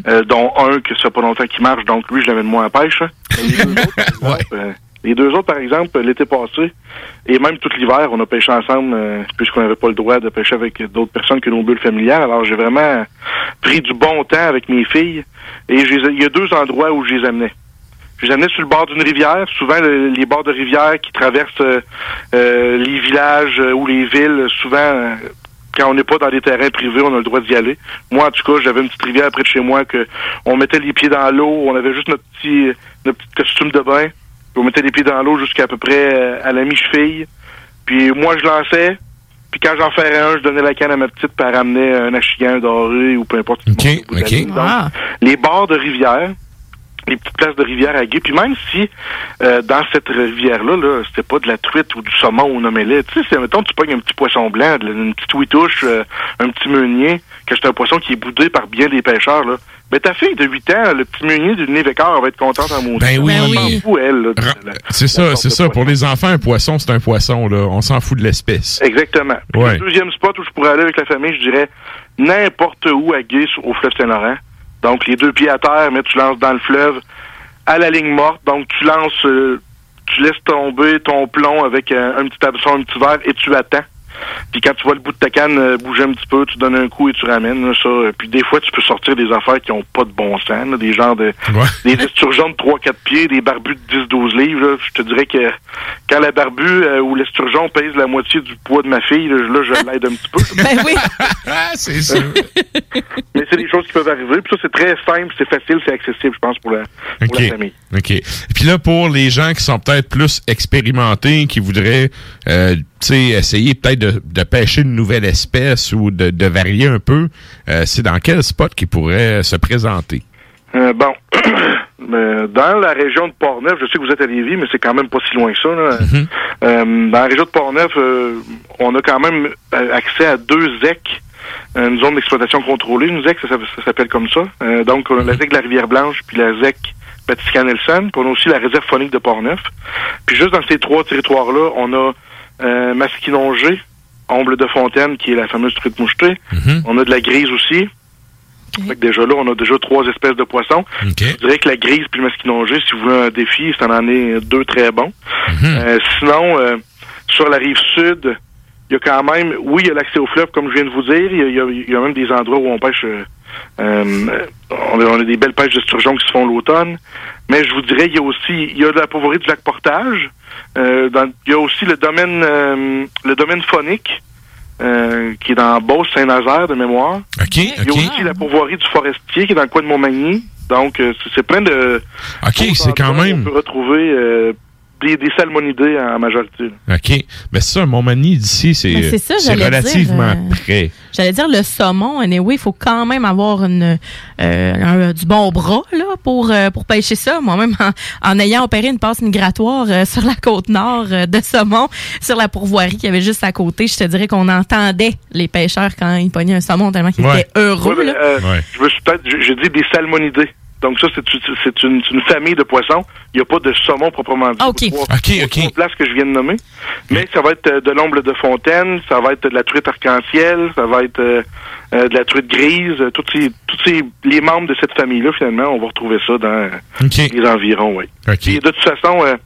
euh, dont un que ça fait pas longtemps qu'il marche, donc lui, je l'amène moins à pêche. hein. [LAUGHS] Mais Les deux, autres, par exemple, euh, les deux autres, par exemple, l'été passé, et même tout l'hiver, on a pêché ensemble, euh, puisqu'on n'avait pas le droit de pêcher avec d'autres personnes que nos bulles familiales. Alors, j'ai vraiment pris du bon temps avec mes filles, et il y a deux endroits où je les amenais. Je les amenais sur le bord d'une rivière. Souvent, le- les bords de rivière qui traversent euh, euh, les villages ou les villes, souvent, quand on n'est pas dans des terrains privés, on a le droit d'y aller. Moi, en tout cas, j'avais une petite rivière près de chez moi que on mettait les pieds dans l'eau, on avait juste notre petit, notre petit costume de bain, puis on mettait les pieds dans l'eau jusqu'à peu près euh, à la mi-cheville. Puis moi, je lançais. Puis quand j'en ferais un, je donnais la canne à ma petite, elle ramenait un achigan, un doré ou peu importe. la ligne. Donc, les bords de rivière, les petites places de rivière à gué. Puis même si euh, dans cette rivière-là, là, c'était pas de la truite ou du saumon ou nommez-le, tu sais, c'est, mettons, tu pognes un petit poisson blanc, une petite huitouche, euh, un petit meunier, que c'est un poisson qui est boudé par bien des pêcheurs, là. Ben, ta fille de 8 ans, le petit meunier du nez vécard, elle va être contente en maudit. Ben oui. Oui. fout, elle, C'est ça, c'est ça. Pour les enfants, un poisson, c'est un poisson. Là. On s'en fout de l'espèce. Exactement. Ouais. Le deuxième spot où je pourrais aller avec la famille, je dirais n'importe où à sur- au fleuve Saint-Laurent. Donc, les deux pieds à terre, mais tu lances dans le fleuve à la ligne morte. Donc, tu lances, euh, tu laisses tomber ton plomb avec un, un petit hameçon, un petit verre et tu attends. Puis quand tu vois le bout de ta canne euh, bouger un petit peu, tu donnes un coup et tu ramènes là, ça. Euh, Puis des fois, tu peux sortir des affaires qui ont pas de bon sens, là, des genres de [LAUGHS] des esturgeons de 3-4 pieds, des barbus de 10-12 livres. là. Je te dirais que quand la barbu euh, ou l'esturgeon pèse la moitié du poids de ma fille, là, je- là, je l'aide un petit peu. [LAUGHS] Ben oui. [LAUGHS] c'est sûr. Mais c'est des choses qui peuvent arriver. Puis ça, c'est très simple, c'est facile, c'est accessible, je pense, pour la, pour la famille. OK. Puis là, pour les gens qui sont peut-être plus expérimentés, qui voudraient euh, essayer peut-être de, de pêcher une nouvelle espèce ou de, de varier un peu, euh, c'est dans quel spot qui pourrait se présenter? Euh, bon, [CLEARS THROAT] Euh, dans la région de Portneuf, je sais que vous êtes à Lévis, mais c'est quand même pas si loin que ça. là. Euh, dans la région de Portneuf, on a quand même accès à deux ZEC, une zone d'exploitation contrôlée. Une ZEC, ça, s'appelle- ça s'appelle comme ça. Donc, on a la ZEC de la Rivière-Blanche, puis la ZEC Batiscan-Nelson, puis on a aussi la réserve phonique de Portneuf. Puis juste dans ces trois territoires-là, on a euh, Masquinongé, Omble de Fontaine, qui est la fameuse truite mouchetée. On a de la grise aussi. Fait que déjà là, on a déjà trois espèces de poissons. Je dirais que la grise puis le masquinongé, si vous voulez un défi, ça en est deux très bons. Euh, sinon, euh, sur la rive sud, il y a quand même, oui, il y a l'accès au fleuve, comme je viens de vous dire. Il y a, y y même des endroits où on pêche. euh, euh, on, a, on a des belles pêches d'esturgeon qui se font l'automne. Mais je vous dirais, il y a aussi, il y a de la pauvreté du lac Portage. Euh, dans- il y a aussi le domaine, euh, le domaine phonique. euh, qui est dans Beauce, Saint-Nazaire de mémoire. OK, Il y a aussi la pourvoirie du forestier qui est dans le coin de Montmagny. Donc, euh, c'est- c'est plein de... OK, c'est quand même... On peut retrouver euh, des, des salmonidés en majorité. là. OK. Mais ça, Montmagny d'ici, c'est ça, relativement dire, euh, près. J'allais dire le saumon, anyway, il faut quand même avoir une, euh, un- du bon bras là pour euh, pour pêcher ça. Moi-même, en, en ayant opéré une passe migratoire euh, sur la côte nord euh, de saumon, sur la pourvoirie qui avait juste à côté, je te dirais qu'on entendait les pêcheurs quand ils pognaient un saumon tellement qu'ils Ouais. étaient heureux. Ouais, ben, là. Je me suis peut-être, j'ai j'ai dit des salmonidés. Donc ça, c'est une, famille de poissons. Il n'y a pas de saumon proprement dit. OK. OK, OK. places que je viens de nommer. Mais ça va être euh, de l'omble de fontaine, ça va être de la truite arc-en-ciel, ça va être euh, euh, de la truite grise. Tous ces, tous ces, les membres de cette famille-là, finalement, on va retrouver ça dans les environs, oui. Puis, de toute façon, euh,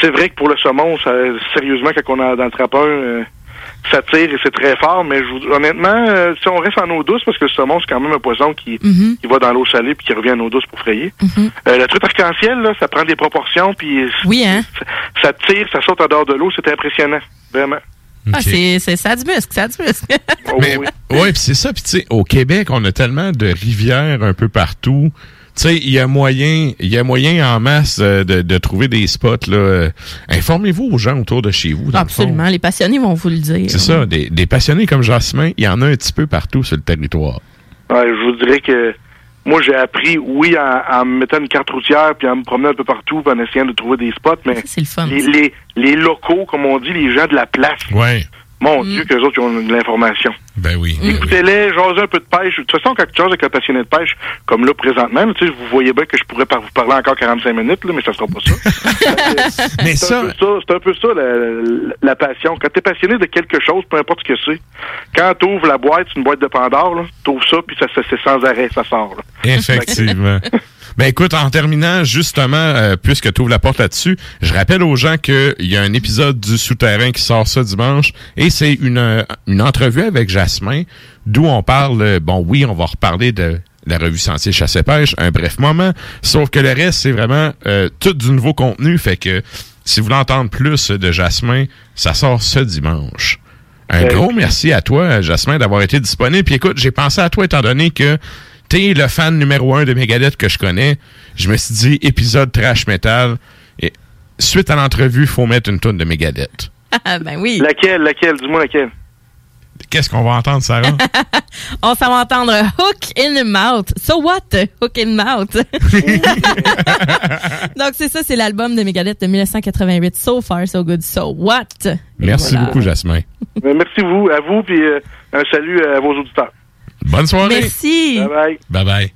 c'est vrai que pour le saumon, ça, sérieusement, quand on est dans le trappeur, euh, ça tire et c'est très fort, mais je vous- honnêtement, euh, si on reste en eau douce, parce que le saumon, c'est quand même un poisson qui, Mhm. qui va dans l'eau salée puis qui revient en eau douce pour frayer. Mhm. Euh, la truite arc-en-ciel, là, ça prend des proportions, puis Oui, hein? ça, ça tire, ça saute en dehors de l'eau, c'est impressionnant, vraiment. Ah, c'est, c'est, ça du muscle, ça du muscle. Oh, [LAUGHS] Mais, ouais, puis c'est ça. Puis tu sais, au Québec, on a tellement de rivières un peu partout. Sais, il y a moyen, il y a moyen en masse euh, de, de trouver des spots. Là. Euh, Informez-vous aux gens autour de chez vous. dans le fond. Absolument. Les passionnés vont vous le dire. C'est ça, des, des passionnés comme Jasmin, il y en a un petit peu partout sur le territoire. Ouais, je vous dirais que moi, j'ai appris, oui, en, en me mettant une carte routière puis en me promenant un peu partout puis en essayant de trouver des spots, mais C'est le fun. les, les, les locaux, comme on dit, les gens de la place, Ouais. Mon Mm. Dieu, qu'eux autres, ils ont de l'information. Ben oui. Écoutez-les, jasez un peu de pêche. De toute façon, quand tu jases avec un passionné de pêche, comme là, présentement, tu sais, vous voyez bien que je pourrais par- vous parler encore 45 minutes, là, mais ça sera pas ça. [LAUGHS] mais c'est un peu ça, c'est un peu ça, la, la passion. Quand tu es passionné de quelque chose, peu importe ce que c'est, quand tu ouvres la boîte, c'est une boîte de Pandore, là, tu ouvres ça, puis ça, ça- c'est sans arrêt, ça sort. Là. Effectivement. [LAUGHS] Ben écoute, en terminant, justement, euh, puisque tu ouvres la porte là-dessus, je rappelle aux gens qu'il y a un épisode du Souterrain qui sort ce dimanche et c'est une, euh, une entrevue avec Jasmin d'où on parle, euh, bon oui, on va reparler de la revue Sentier Chasse et Pêche, un bref moment, sauf que le reste, c'est vraiment euh, tout du nouveau contenu, fait que si vous voulez entendre plus de Jasmin, ça sort ce dimanche. Un Ouais. gros merci à toi, Jasmin, d'avoir été disponible. Puis écoute, j'ai pensé à toi étant donné que t'es le fan numéro un de Megadeth que je connais. Je me suis dit, épisode trash metal. Et suite à l'entrevue, faut mettre une tonne de Megadeth. ben oui. Laquelle, laquelle, dis-moi laquelle. Qu'est-ce qu'on va entendre, Sarah? [LAUGHS] On s'en va entendre Hook in the Mouth. So what? Hook in the Mouth. [LAUGHS] Donc, c'est ça, c'est l'album de Megadeth de 1988. So far, so good. So what? Et Merci voilà. beaucoup, Jasmin. Euh, merci vous, à vous, puis euh, un salut à vos auditeurs. Bonne soirée. Merci. Bye bye. Bye bye.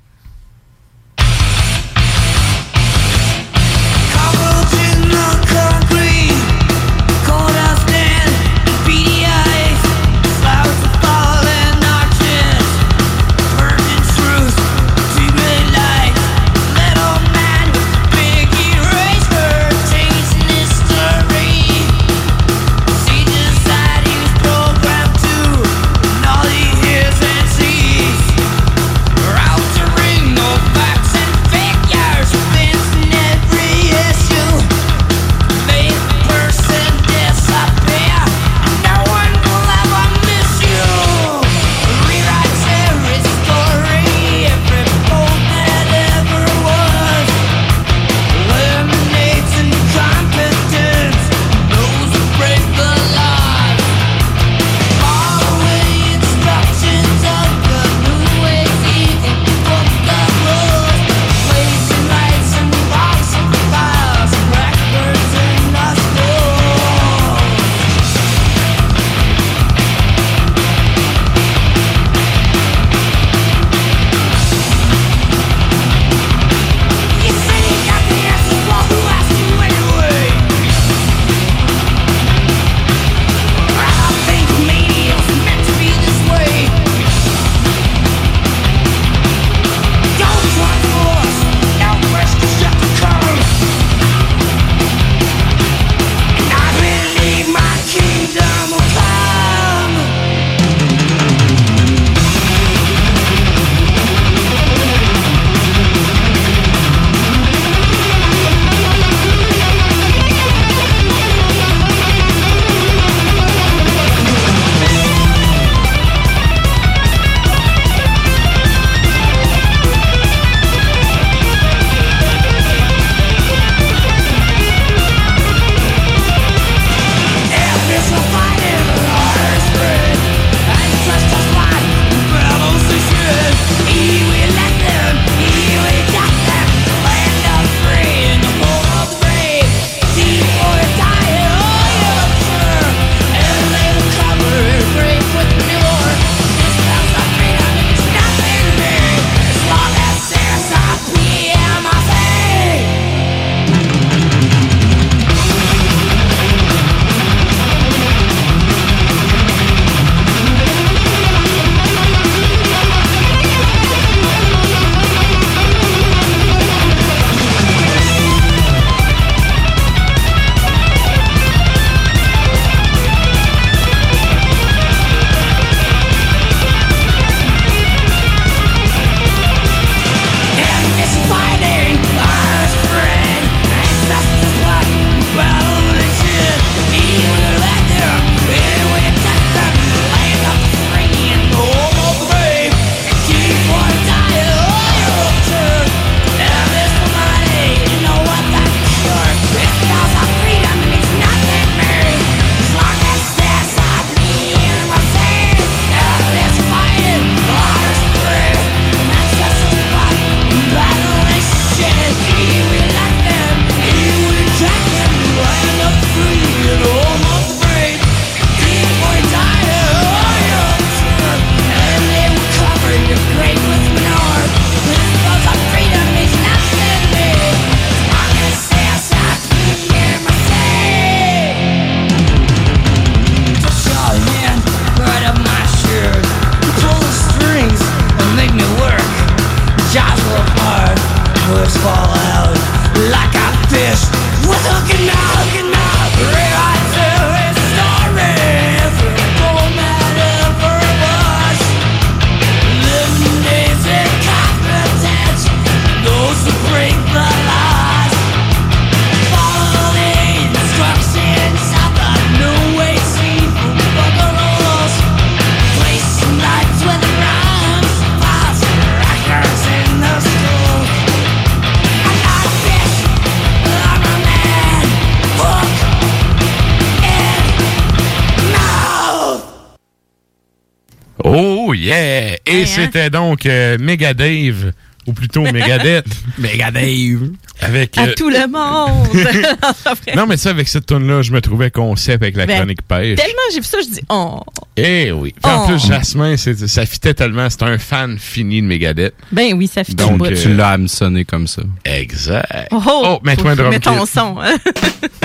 Et c'était donc euh, Mega Dave, ou plutôt Megadeth. [LAUGHS] Mega Dave. Avec. À euh, tout le monde. [LAUGHS] non, mais ça, avec cette tune là je me trouvais concept avec la Ben, chronique pêche. Tellement j'ai vu ça, je dis oh. Eh oui. En Oh. plus, Jasmin, c'est- ça fitait tellement. C'est un fan fini de Megadeth. Ben oui, ça fait Donc, bout. euh, Tu l'as hameçonné comme ça. Exact. Oh, oh, Oh, mets-toi un drum Mets ton son. hein.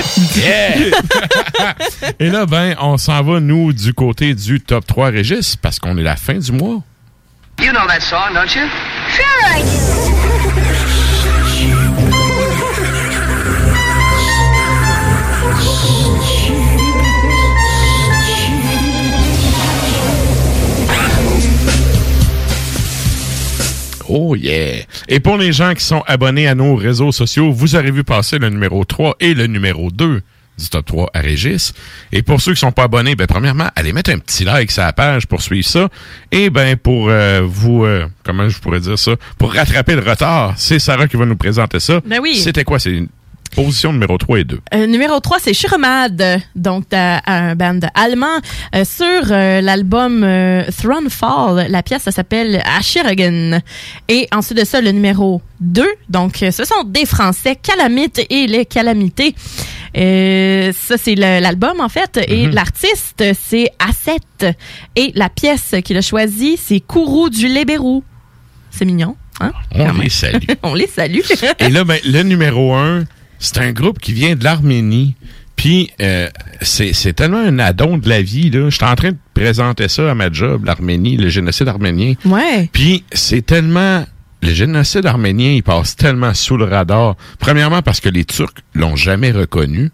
[LAUGHS] Et là, ben, on s'en va, nous, du côté du top 3 Régis, parce qu'on est la fin du mois. You know that song, don't you? Sure I do. Oh yeah! Et pour les gens qui sont abonnés à nos réseaux sociaux, vous aurez vu passer le numéro 3 et le numéro 2 du top 3 à Régis. Et pour ceux qui sont pas abonnés, ben premièrement, allez mettre un petit like sur la page pour suivre ça. Et ben pour euh, vous, euh, comment je pourrais dire ça, pour rattraper le retard, c'est Sarah qui va nous présenter ça. Ben oui. C'était quoi? C'est une position numéro 3 et 2. Euh, numéro 3, c'est Schirmad, donc un band allemand. Euh, sur l'album Thronefall, la pièce ça s'appelle Ashiragen. Et ensuite de ça, le numéro 2, donc ce sont des Français, Calamite et les Calamités. Euh, ça, c'est l'album, en fait. Et Mhm. l'artiste, c'est Asset. Et la pièce qu'il a choisie, c'est Kourou du Lébérou. C'est mignon, hein? On les salue. [LAUGHS] On les salue. [LAUGHS] Et là, ben, le numéro un, c'est un groupe qui vient de l'Arménie. Puis, euh, c'est tellement un addon de la vie. là. J'étais en train de présenter ça à ma job, l'Arménie, le génocide arménien. Ouais. Puis, c'est tellement... Le génocide arménien, il passe tellement sous le radar. Premièrement, parce que les Turcs l'ont jamais reconnu.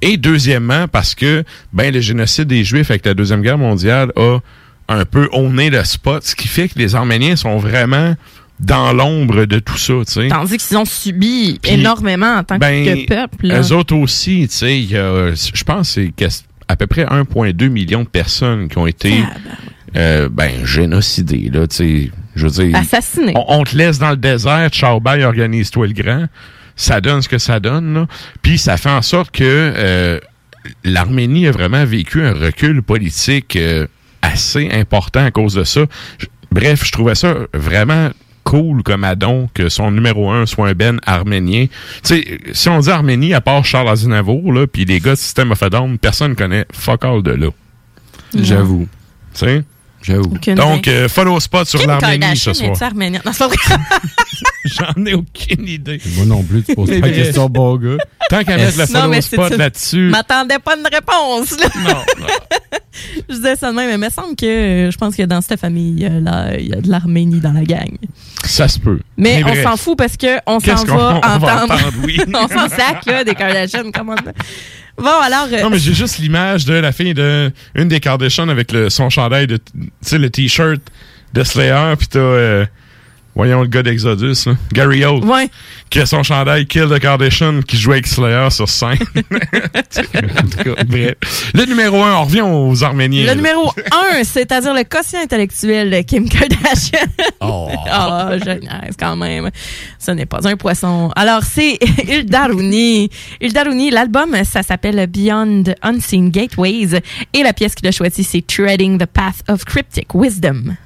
Et deuxièmement, parce que ben le génocide des Juifs avec la Deuxième Guerre mondiale a un peu honné le spot, ce qui fait que les Arméniens sont vraiment dans l'ombre de tout ça, tu sais. Tandis qu'ils ont subi énormément en tant Ben, que peuple. là. eux autres aussi, tu sais, il y a, je pense que c'est à peu près 1,2 million de personnes qui ont été euh, ben, génocidées, là, tu sais. Je veux dire, Assassinés. on, on te laisse dans le désert, ciao, bye, organise-toi le grand. Ça donne ce que ça donne, là. Puis ça fait en sorte que euh, l'Arménie a vraiment vécu un recul politique euh, assez important à cause de ça. Je- bref, je trouvais ça vraiment cool comme addon que son numéro un soit un Ben arménien. Tu sais, si on dit Arménie, à part Charles Aznavour, là, puis les gars de System of a Down, personne connaît fuck all de là. J'avoue. Tu sais? J'avoue. Donc, euh, follow spot sur l'Arménie Kardashian ce soir. Non. [LAUGHS] J'en ai aucune idée. Moi non plus, tu poses pas Mais- question, bon [LAUGHS] gars. Tant qu'à mettre le Non, follow mais c'est spot là-dessus. m'attendais pas une réponse. Là. [LAUGHS] je disais ça de même, mais il me semble que euh, je pense que dans cette famille, il y a, la- il y a de l'Arménie dans la gang. Ça se peut. Mais, on s'en fout parce que on s'en qu'on- va on va entendre. entendre, oui. on s'en sac là, des Kardashians. Comment Bon, alors. euh, Non, mais j'ai juste l'image de la fille de des Kardashian avec le, son chandail de, tu sais, le t-shirt de Slayer, puis t'as, euh, voyons le gars d'Exodus, là, Gary Old, Ouais. qui a son chandail Kill the Kardashian, qui jouait avec Slayer sur scène. [LAUGHS] en tout cas, bref. Le numéro un, on revient aux Arméniens. Le là. numéro 1, c'est-à-dire le quotient intellectuel de Kim Kardashian. Oh. oh, je niaise quand même. Ce n'est pas un poisson. Alors, c'est [LAUGHS] Ildaruni. Ildaruni, l'album, ça s'appelle Beyond Unseen Gateways. Et la pièce qu'il a choisie, c'est Treading the Path of Cryptic Wisdom.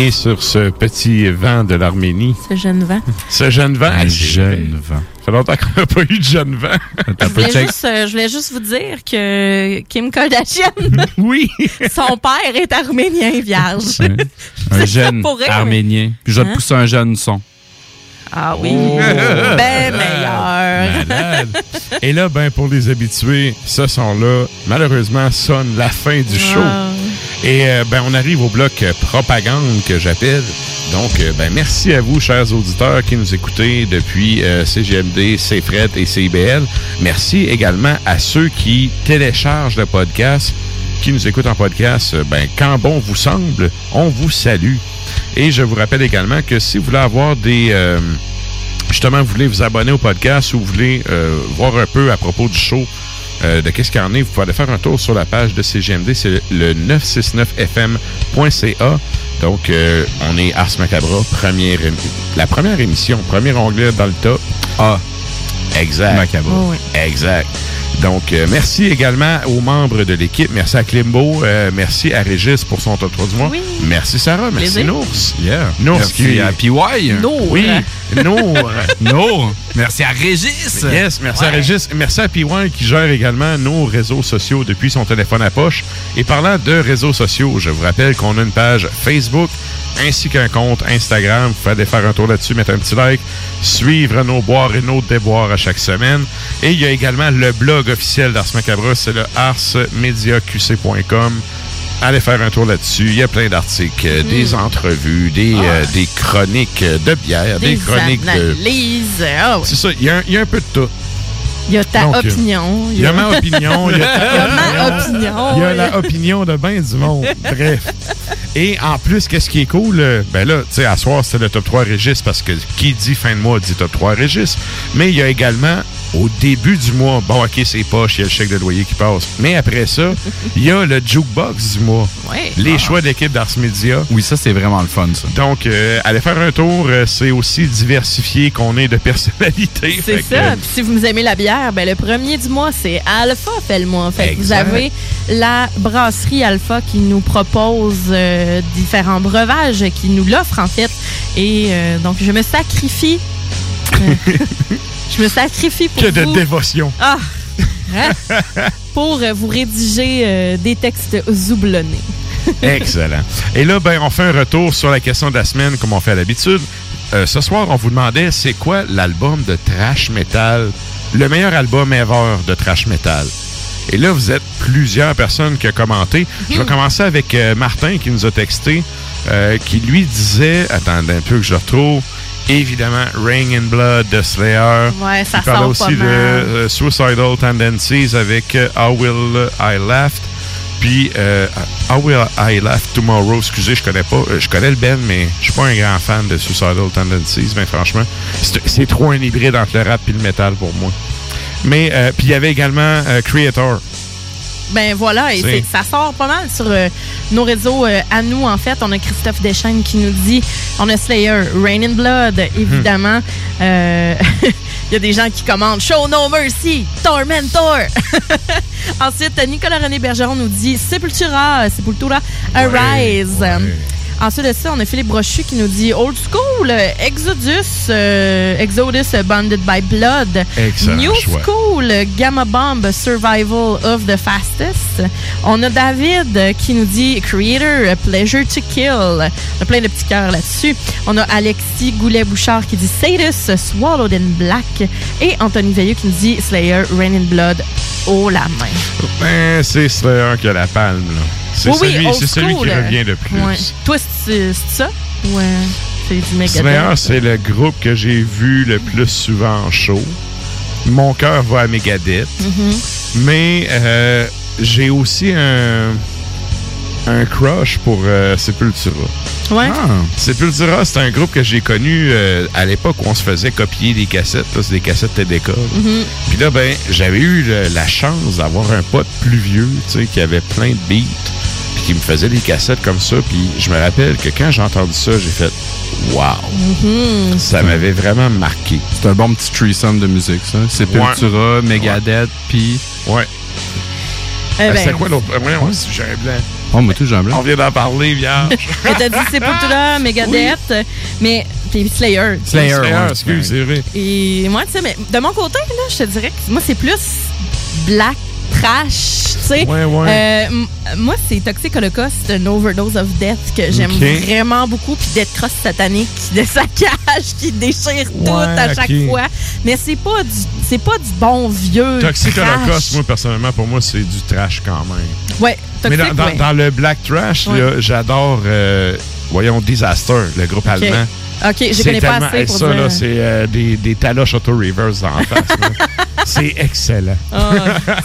Et sur ce petit vent de l'Arménie, Ce jeune vent. ce jeune vent. Un ah, jeune vent. Ça fait longtemps qu'on n'a pas eu de jeune vent. Je voulais, juste, euh, je voulais juste vous dire que Kim Kardashian, [LAUGHS] oui. [LAUGHS] son père est arménien vierge. [LAUGHS] Un C'est jeune arménien. Puis je vais te Hein? pousser un jeune son. Ah oui, Oh. ben meilleur. Malade. Et là, ben, pour les habitués, ce son-là, malheureusement, sonne la fin du show. Ah. Et euh, ben, on arrive au bloc euh, propagande que j'appelle. Donc, euh, ben, merci à vous, chers auditeurs, qui nous écoutez depuis CGMD, CFRET et CIBL. Merci également à ceux qui téléchargent le podcast, qui nous écoutent en podcast. Ben, quand bon vous semble, on vous salue. Et je vous rappelle également que si vous voulez avoir des... justement, vous voulez vous abonner au podcast ou vous voulez euh, voir un peu à propos du show euh, de qu'est-ce qu'il y en est, vous pouvez aller faire un tour sur la page de CGMD, c'est le 969fm.ca. Donc, euh, on est Ars Macabra, première, la première émission, premier onglet dans le top. Ah, exact. Macabra. Oh oui. Exact. Donc, euh, merci également aux membres de l'équipe. Merci à Klimbo. euh, merci à Régis pour son top 3 du mois. Oui. Merci Sarah. Merci. Nours. Yeah. Nours Merci qui à PY. Nour. Oui, Nour. Nour. Merci à Régis. Yes, merci à Régis. Merci à PY qui gère également nos réseaux sociaux depuis son téléphone à poche. Et parlant de réseaux sociaux, je vous rappelle qu'on a une page Facebook ainsi qu'un compte Instagram. Vous pouvez aller faire un tour là-dessus, mettre un petit like, suivre nos boires et nos déboires à chaque semaine. Et il y a également le blog officiel d'Ars Macabra, c'est le arsmediaqc.com. Allez faire un tour là-dessus. Il y a plein d'articles, euh, des entrevues, des, euh, des chroniques de bière, des, Des chroniques de... Ah oui. C'est ça, il y, a un- il y a un peu de tout. Il y a ta Donc, opinion. Il y a ma opinion. Il y a, ta [LAUGHS] ma opinion. Il y a la opinion de bien du monde. [LAUGHS] Bref. Et en plus, qu'est-ce qui est cool? euh, Ben là, tu sais, à soir, c'était le top 3 Régis parce que qui dit fin de mois dit top 3 Régis. Mais il y a également, au début du mois, bon, OK, c'est poche, il y a le chèque de loyer qui passe. Mais après ça, [LAUGHS] il y a le jukebox du mois. Ouais. Les choix d'équipe d'Ars Media. Oui, ça, c'est vraiment le fun, ça. Donc, euh, allez faire un tour. euh, c'est aussi diversifié qu'on est de personnalité. C'est que, ça. Puis si vous aimez la bière, ben le premier du mois, c'est Alpha fait le mois. Fait que vous avez la brasserie Alpha qui nous propose euh, différents breuvages, qui nous l'offre en fait. Et euh, donc je me sacrifie. [LAUGHS] je me sacrifie pour que de vous. dévotion. Ah! Hein? [LAUGHS] pour euh, vous rédiger euh, des textes zoublonnés. [LAUGHS] Excellent. Et là, ben, on fait un retour sur la question de la semaine, comme on fait à l'habitude. Euh, ce soir, on vous demandait c'est quoi l'album de trash metal, le meilleur album ever de trash metal. Et là, vous êtes plusieurs personnes qui ont commenté. Je vais commencer avec euh, Martin qui nous a texté, euh, qui lui disait, attendez un peu que je retrouve, évidemment, Rain in Blood de Slayer. Ouais, ça sort aussi pas de mal. euh, Suicidal Tendencies avec euh, How Will I Laugh? Puis euh, How Will I Laugh Tomorrow? Excusez, je connais pas. euh, je connais le Ben, mais je suis pas un grand fan de Suicidal Tendencies, ben franchement. C'est c'est trop un hybride entre le rap et le métal pour moi. Mais euh, puis il y avait également euh, Creator. Ben voilà, et C'est- ça sort pas mal sur euh, nos réseaux euh, à nous, en fait. On a Christophe Deschaines qui nous dit on a Slayer, Rain in Blood, évidemment. Euh, [LAUGHS] Il y a des gens qui commandent Show No Mercy, Tormentor. [LAUGHS] Ensuite, Nicolas René Bergeron nous dit Sepultura, Sepultura, Arise. Ensuite de ça, on a Philippe Brochu qui nous dit Old School, Exodus, euh, Exodus Bonded by Blood. Excellent New choix. School, Gamma Bomb, Survival of the Fastest. On a David qui nous dit Creator, Pleasure to Kill. On a plein de petits cœurs là-dessus. On a Alexis Goulet-Bouchard qui dit Sadus, Swallowed in Black. Et Anthony Veilleux qui nous dit Slayer, Rain in Blood, haut la main. Ben, c'est Slayer qui a la palme. là. C'est Oui, celui, c'est celui qui euh, revient de plus. Ouais. Toi, c'est c'est ça? Ouais. C'est du Megadeth. C'est le groupe que j'ai vu le plus souvent en show. Mon cœur va à Megadeth. Mhm. Mais euh, j'ai aussi un, un crush pour euh, Sepultura. Ouais. Sepultura, c'est un groupe que j'ai connu euh, à l'époque où on se faisait copier des cassettes. là, C'est des cassettes TDK. là. Mhm. Puis là, ben, j'avais eu le- la chance d'avoir un pote plus vieux, tu sais, qui avait plein de beats, qui me faisait des cassettes comme ça. Puis je me rappelle que quand j'ai entendu ça, j'ai fait « Wow! Mhm. Ça m'avait vraiment marqué. C'est un bon petit threesome de musique, ça. Sepultura, Megadeth, puis... Ouais. Euh, Ah, ben, C'était quoi l'autre? Euh, ouais, ouais, c'est j'ai un blanc. Oh, moi, tout, j'ai un blanc. On vient d'en parler, vierge. [LAUGHS] Mais t'as dit Sepultura, Megadeth, mais puis Slayer. Slayer, excuse, c'est vrai. Et moi, tu sais, mais de mon côté, là, je te dirais que moi, c'est plus black trash, tu sais. Ouais, ouais. Euh, moi, c'est Toxic Holocaust, une overdose of death que j'aime vraiment beaucoup, puis Death Cross satanique [LAUGHS] de saccage qui déchire tout à chaque fois. Mais c'est pas du, c'est pas du bon vieux. Toxic trash. Holocaust, moi, personnellement, pour moi, c'est du trash quand même. Ouais, Mais Toxic, dans, dans- le black trash, j'adore, euh, voyons, Disaster, le groupe allemand. Ok, je connais pas assez pour ça, dire. là, c'est euh, des, des taloches auto-reverse la face. [LAUGHS] c'est excellent. Ah,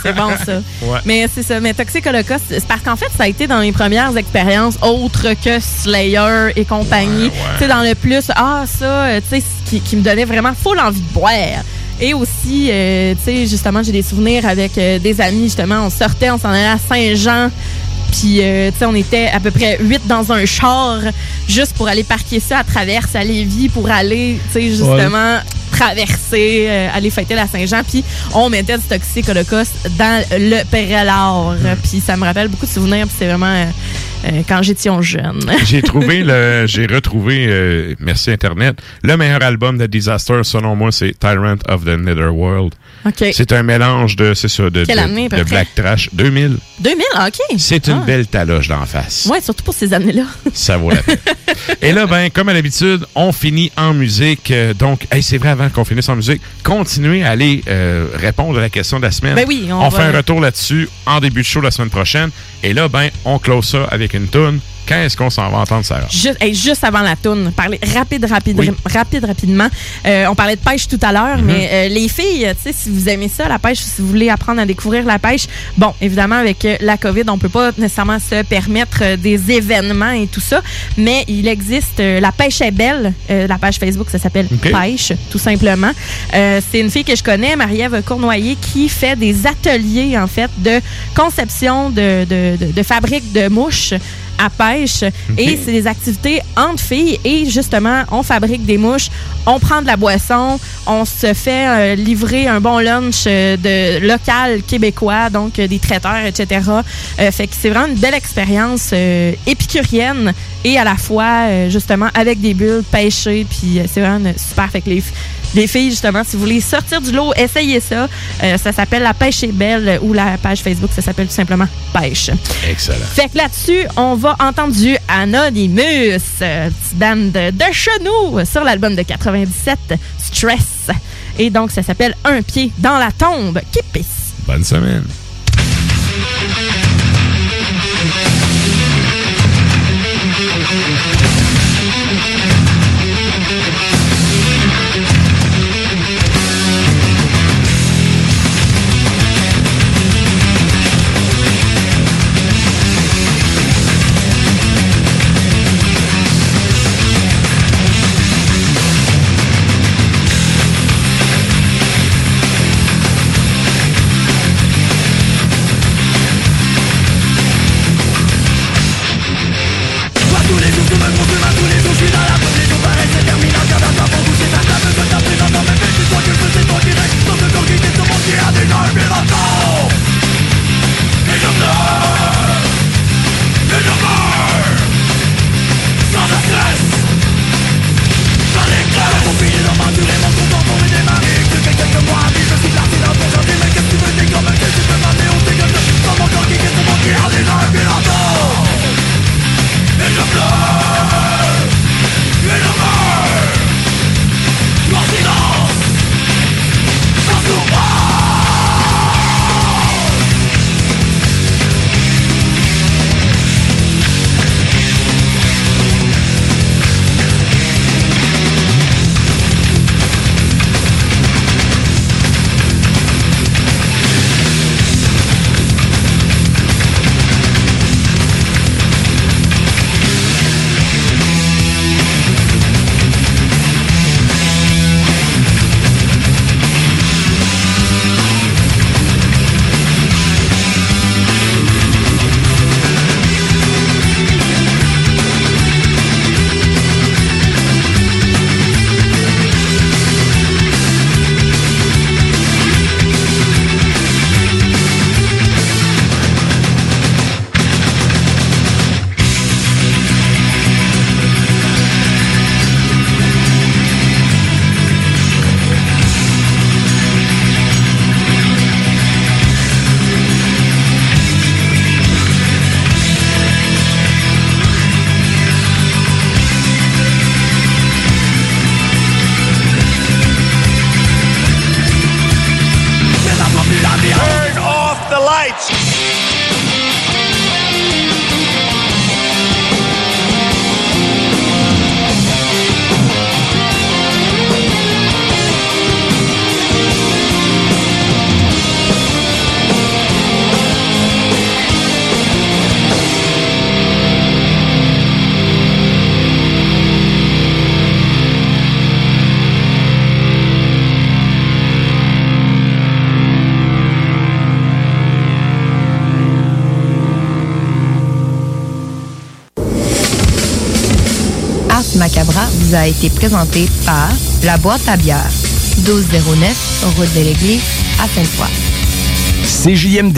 c'est bon ça. [LAUGHS] Ouais. Mais c'est ça. Mais Toxic Holocaust, c'est parce qu'en fait, ça a été dans mes premières expériences autres que Slayer et compagnie. Tu sais, dans le plus, ah, ça, euh, tu sais, qui, qui me donnait vraiment full envie de boire. Et aussi, euh, tu sais, justement, j'ai des souvenirs avec euh, des amis, justement, on sortait, on s'en allait à Saint-Jean. Puis, euh, tu sais, on était à peu près huit dans un char juste pour aller parquer ça à travers à Lévis pour aller, tu sais, justement, traverser, euh, aller fêter la Saint-Jean. Puis, on mettait du Toxic Holocaust dans le Prélard. Puis, ça me rappelle beaucoup de souvenirs. Puis, c'est vraiment euh, euh, quand j'étais jeune. [LAUGHS] J'ai trouvé le, j'ai retrouvé, euh, merci Internet, le meilleur album de Disaster, selon moi, c'est Tyrant of the Netherworld. OK. C'est un mélange de, c'est ça, de, Quelle année, black trash 2000. 2000, OK. C'est une Ah. belle taloche d'en face. Ouais, surtout pour ces années-là. [LAUGHS] Ça vaut la peine. Et là, ben, comme à l'habitude, on finit en musique. Euh, donc, hey, c'est vrai, avant qu'on finisse en musique, continuez à aller euh, répondre à la question de la semaine. Ben oui, on on va- fait un retour là-dessus en début de show la semaine prochaine. Et là, ben, on close ça avec une toune. Quand est-ce qu'on s'en va entendre, Sarah? Juste, hey, juste avant la toune, parler rapide, rapide, Oui. rapide, rapidement. Euh, on parlait de pêche tout à l'heure, Mhm. mais euh, les filles, tu sais, si vous aimez ça, la pêche, si vous voulez apprendre à découvrir la pêche, bon, évidemment, avec euh, la COVID, on peut pas nécessairement se permettre euh, des événements et tout ça, mais il existe euh, la pêche est belle, euh, la page Facebook, ça s'appelle. Pêche, tout simplement. Euh, c'est une fille que je connais, Marie-Ève Cournoyer, qui fait des ateliers, en fait, de conception de, de, de, de fabrique de mouches à pêche. Et c'est des activités entre filles. Et justement, on fabrique des mouches, on prend de la boisson, on se fait euh, livrer un bon lunch euh, de local québécois, donc euh, des traiteurs, etc. Fait que c'est vraiment une belle expérience épicurienne et à la fois, justement, avec des bulles, pêcher. Puis c'est vraiment une super. Fait que les, les filles, justement, si vous voulez sortir du lot, essayez ça. Euh, ça s'appelle La Pêche est belle ou la page Facebook, ça s'appelle tout simplement Pêche. Excellent. Fait que là-dessus, on va entendre du Anonymous, euh, petite bande de, de chenous sur l'album de 97, Stress. Et donc, ça s'appelle Un pied dans la tombe. Qui pisse? Bonne semaine. Été présenté par La Boîte à bière, 1209, route de l'église, à Sainte-Foy. CJMD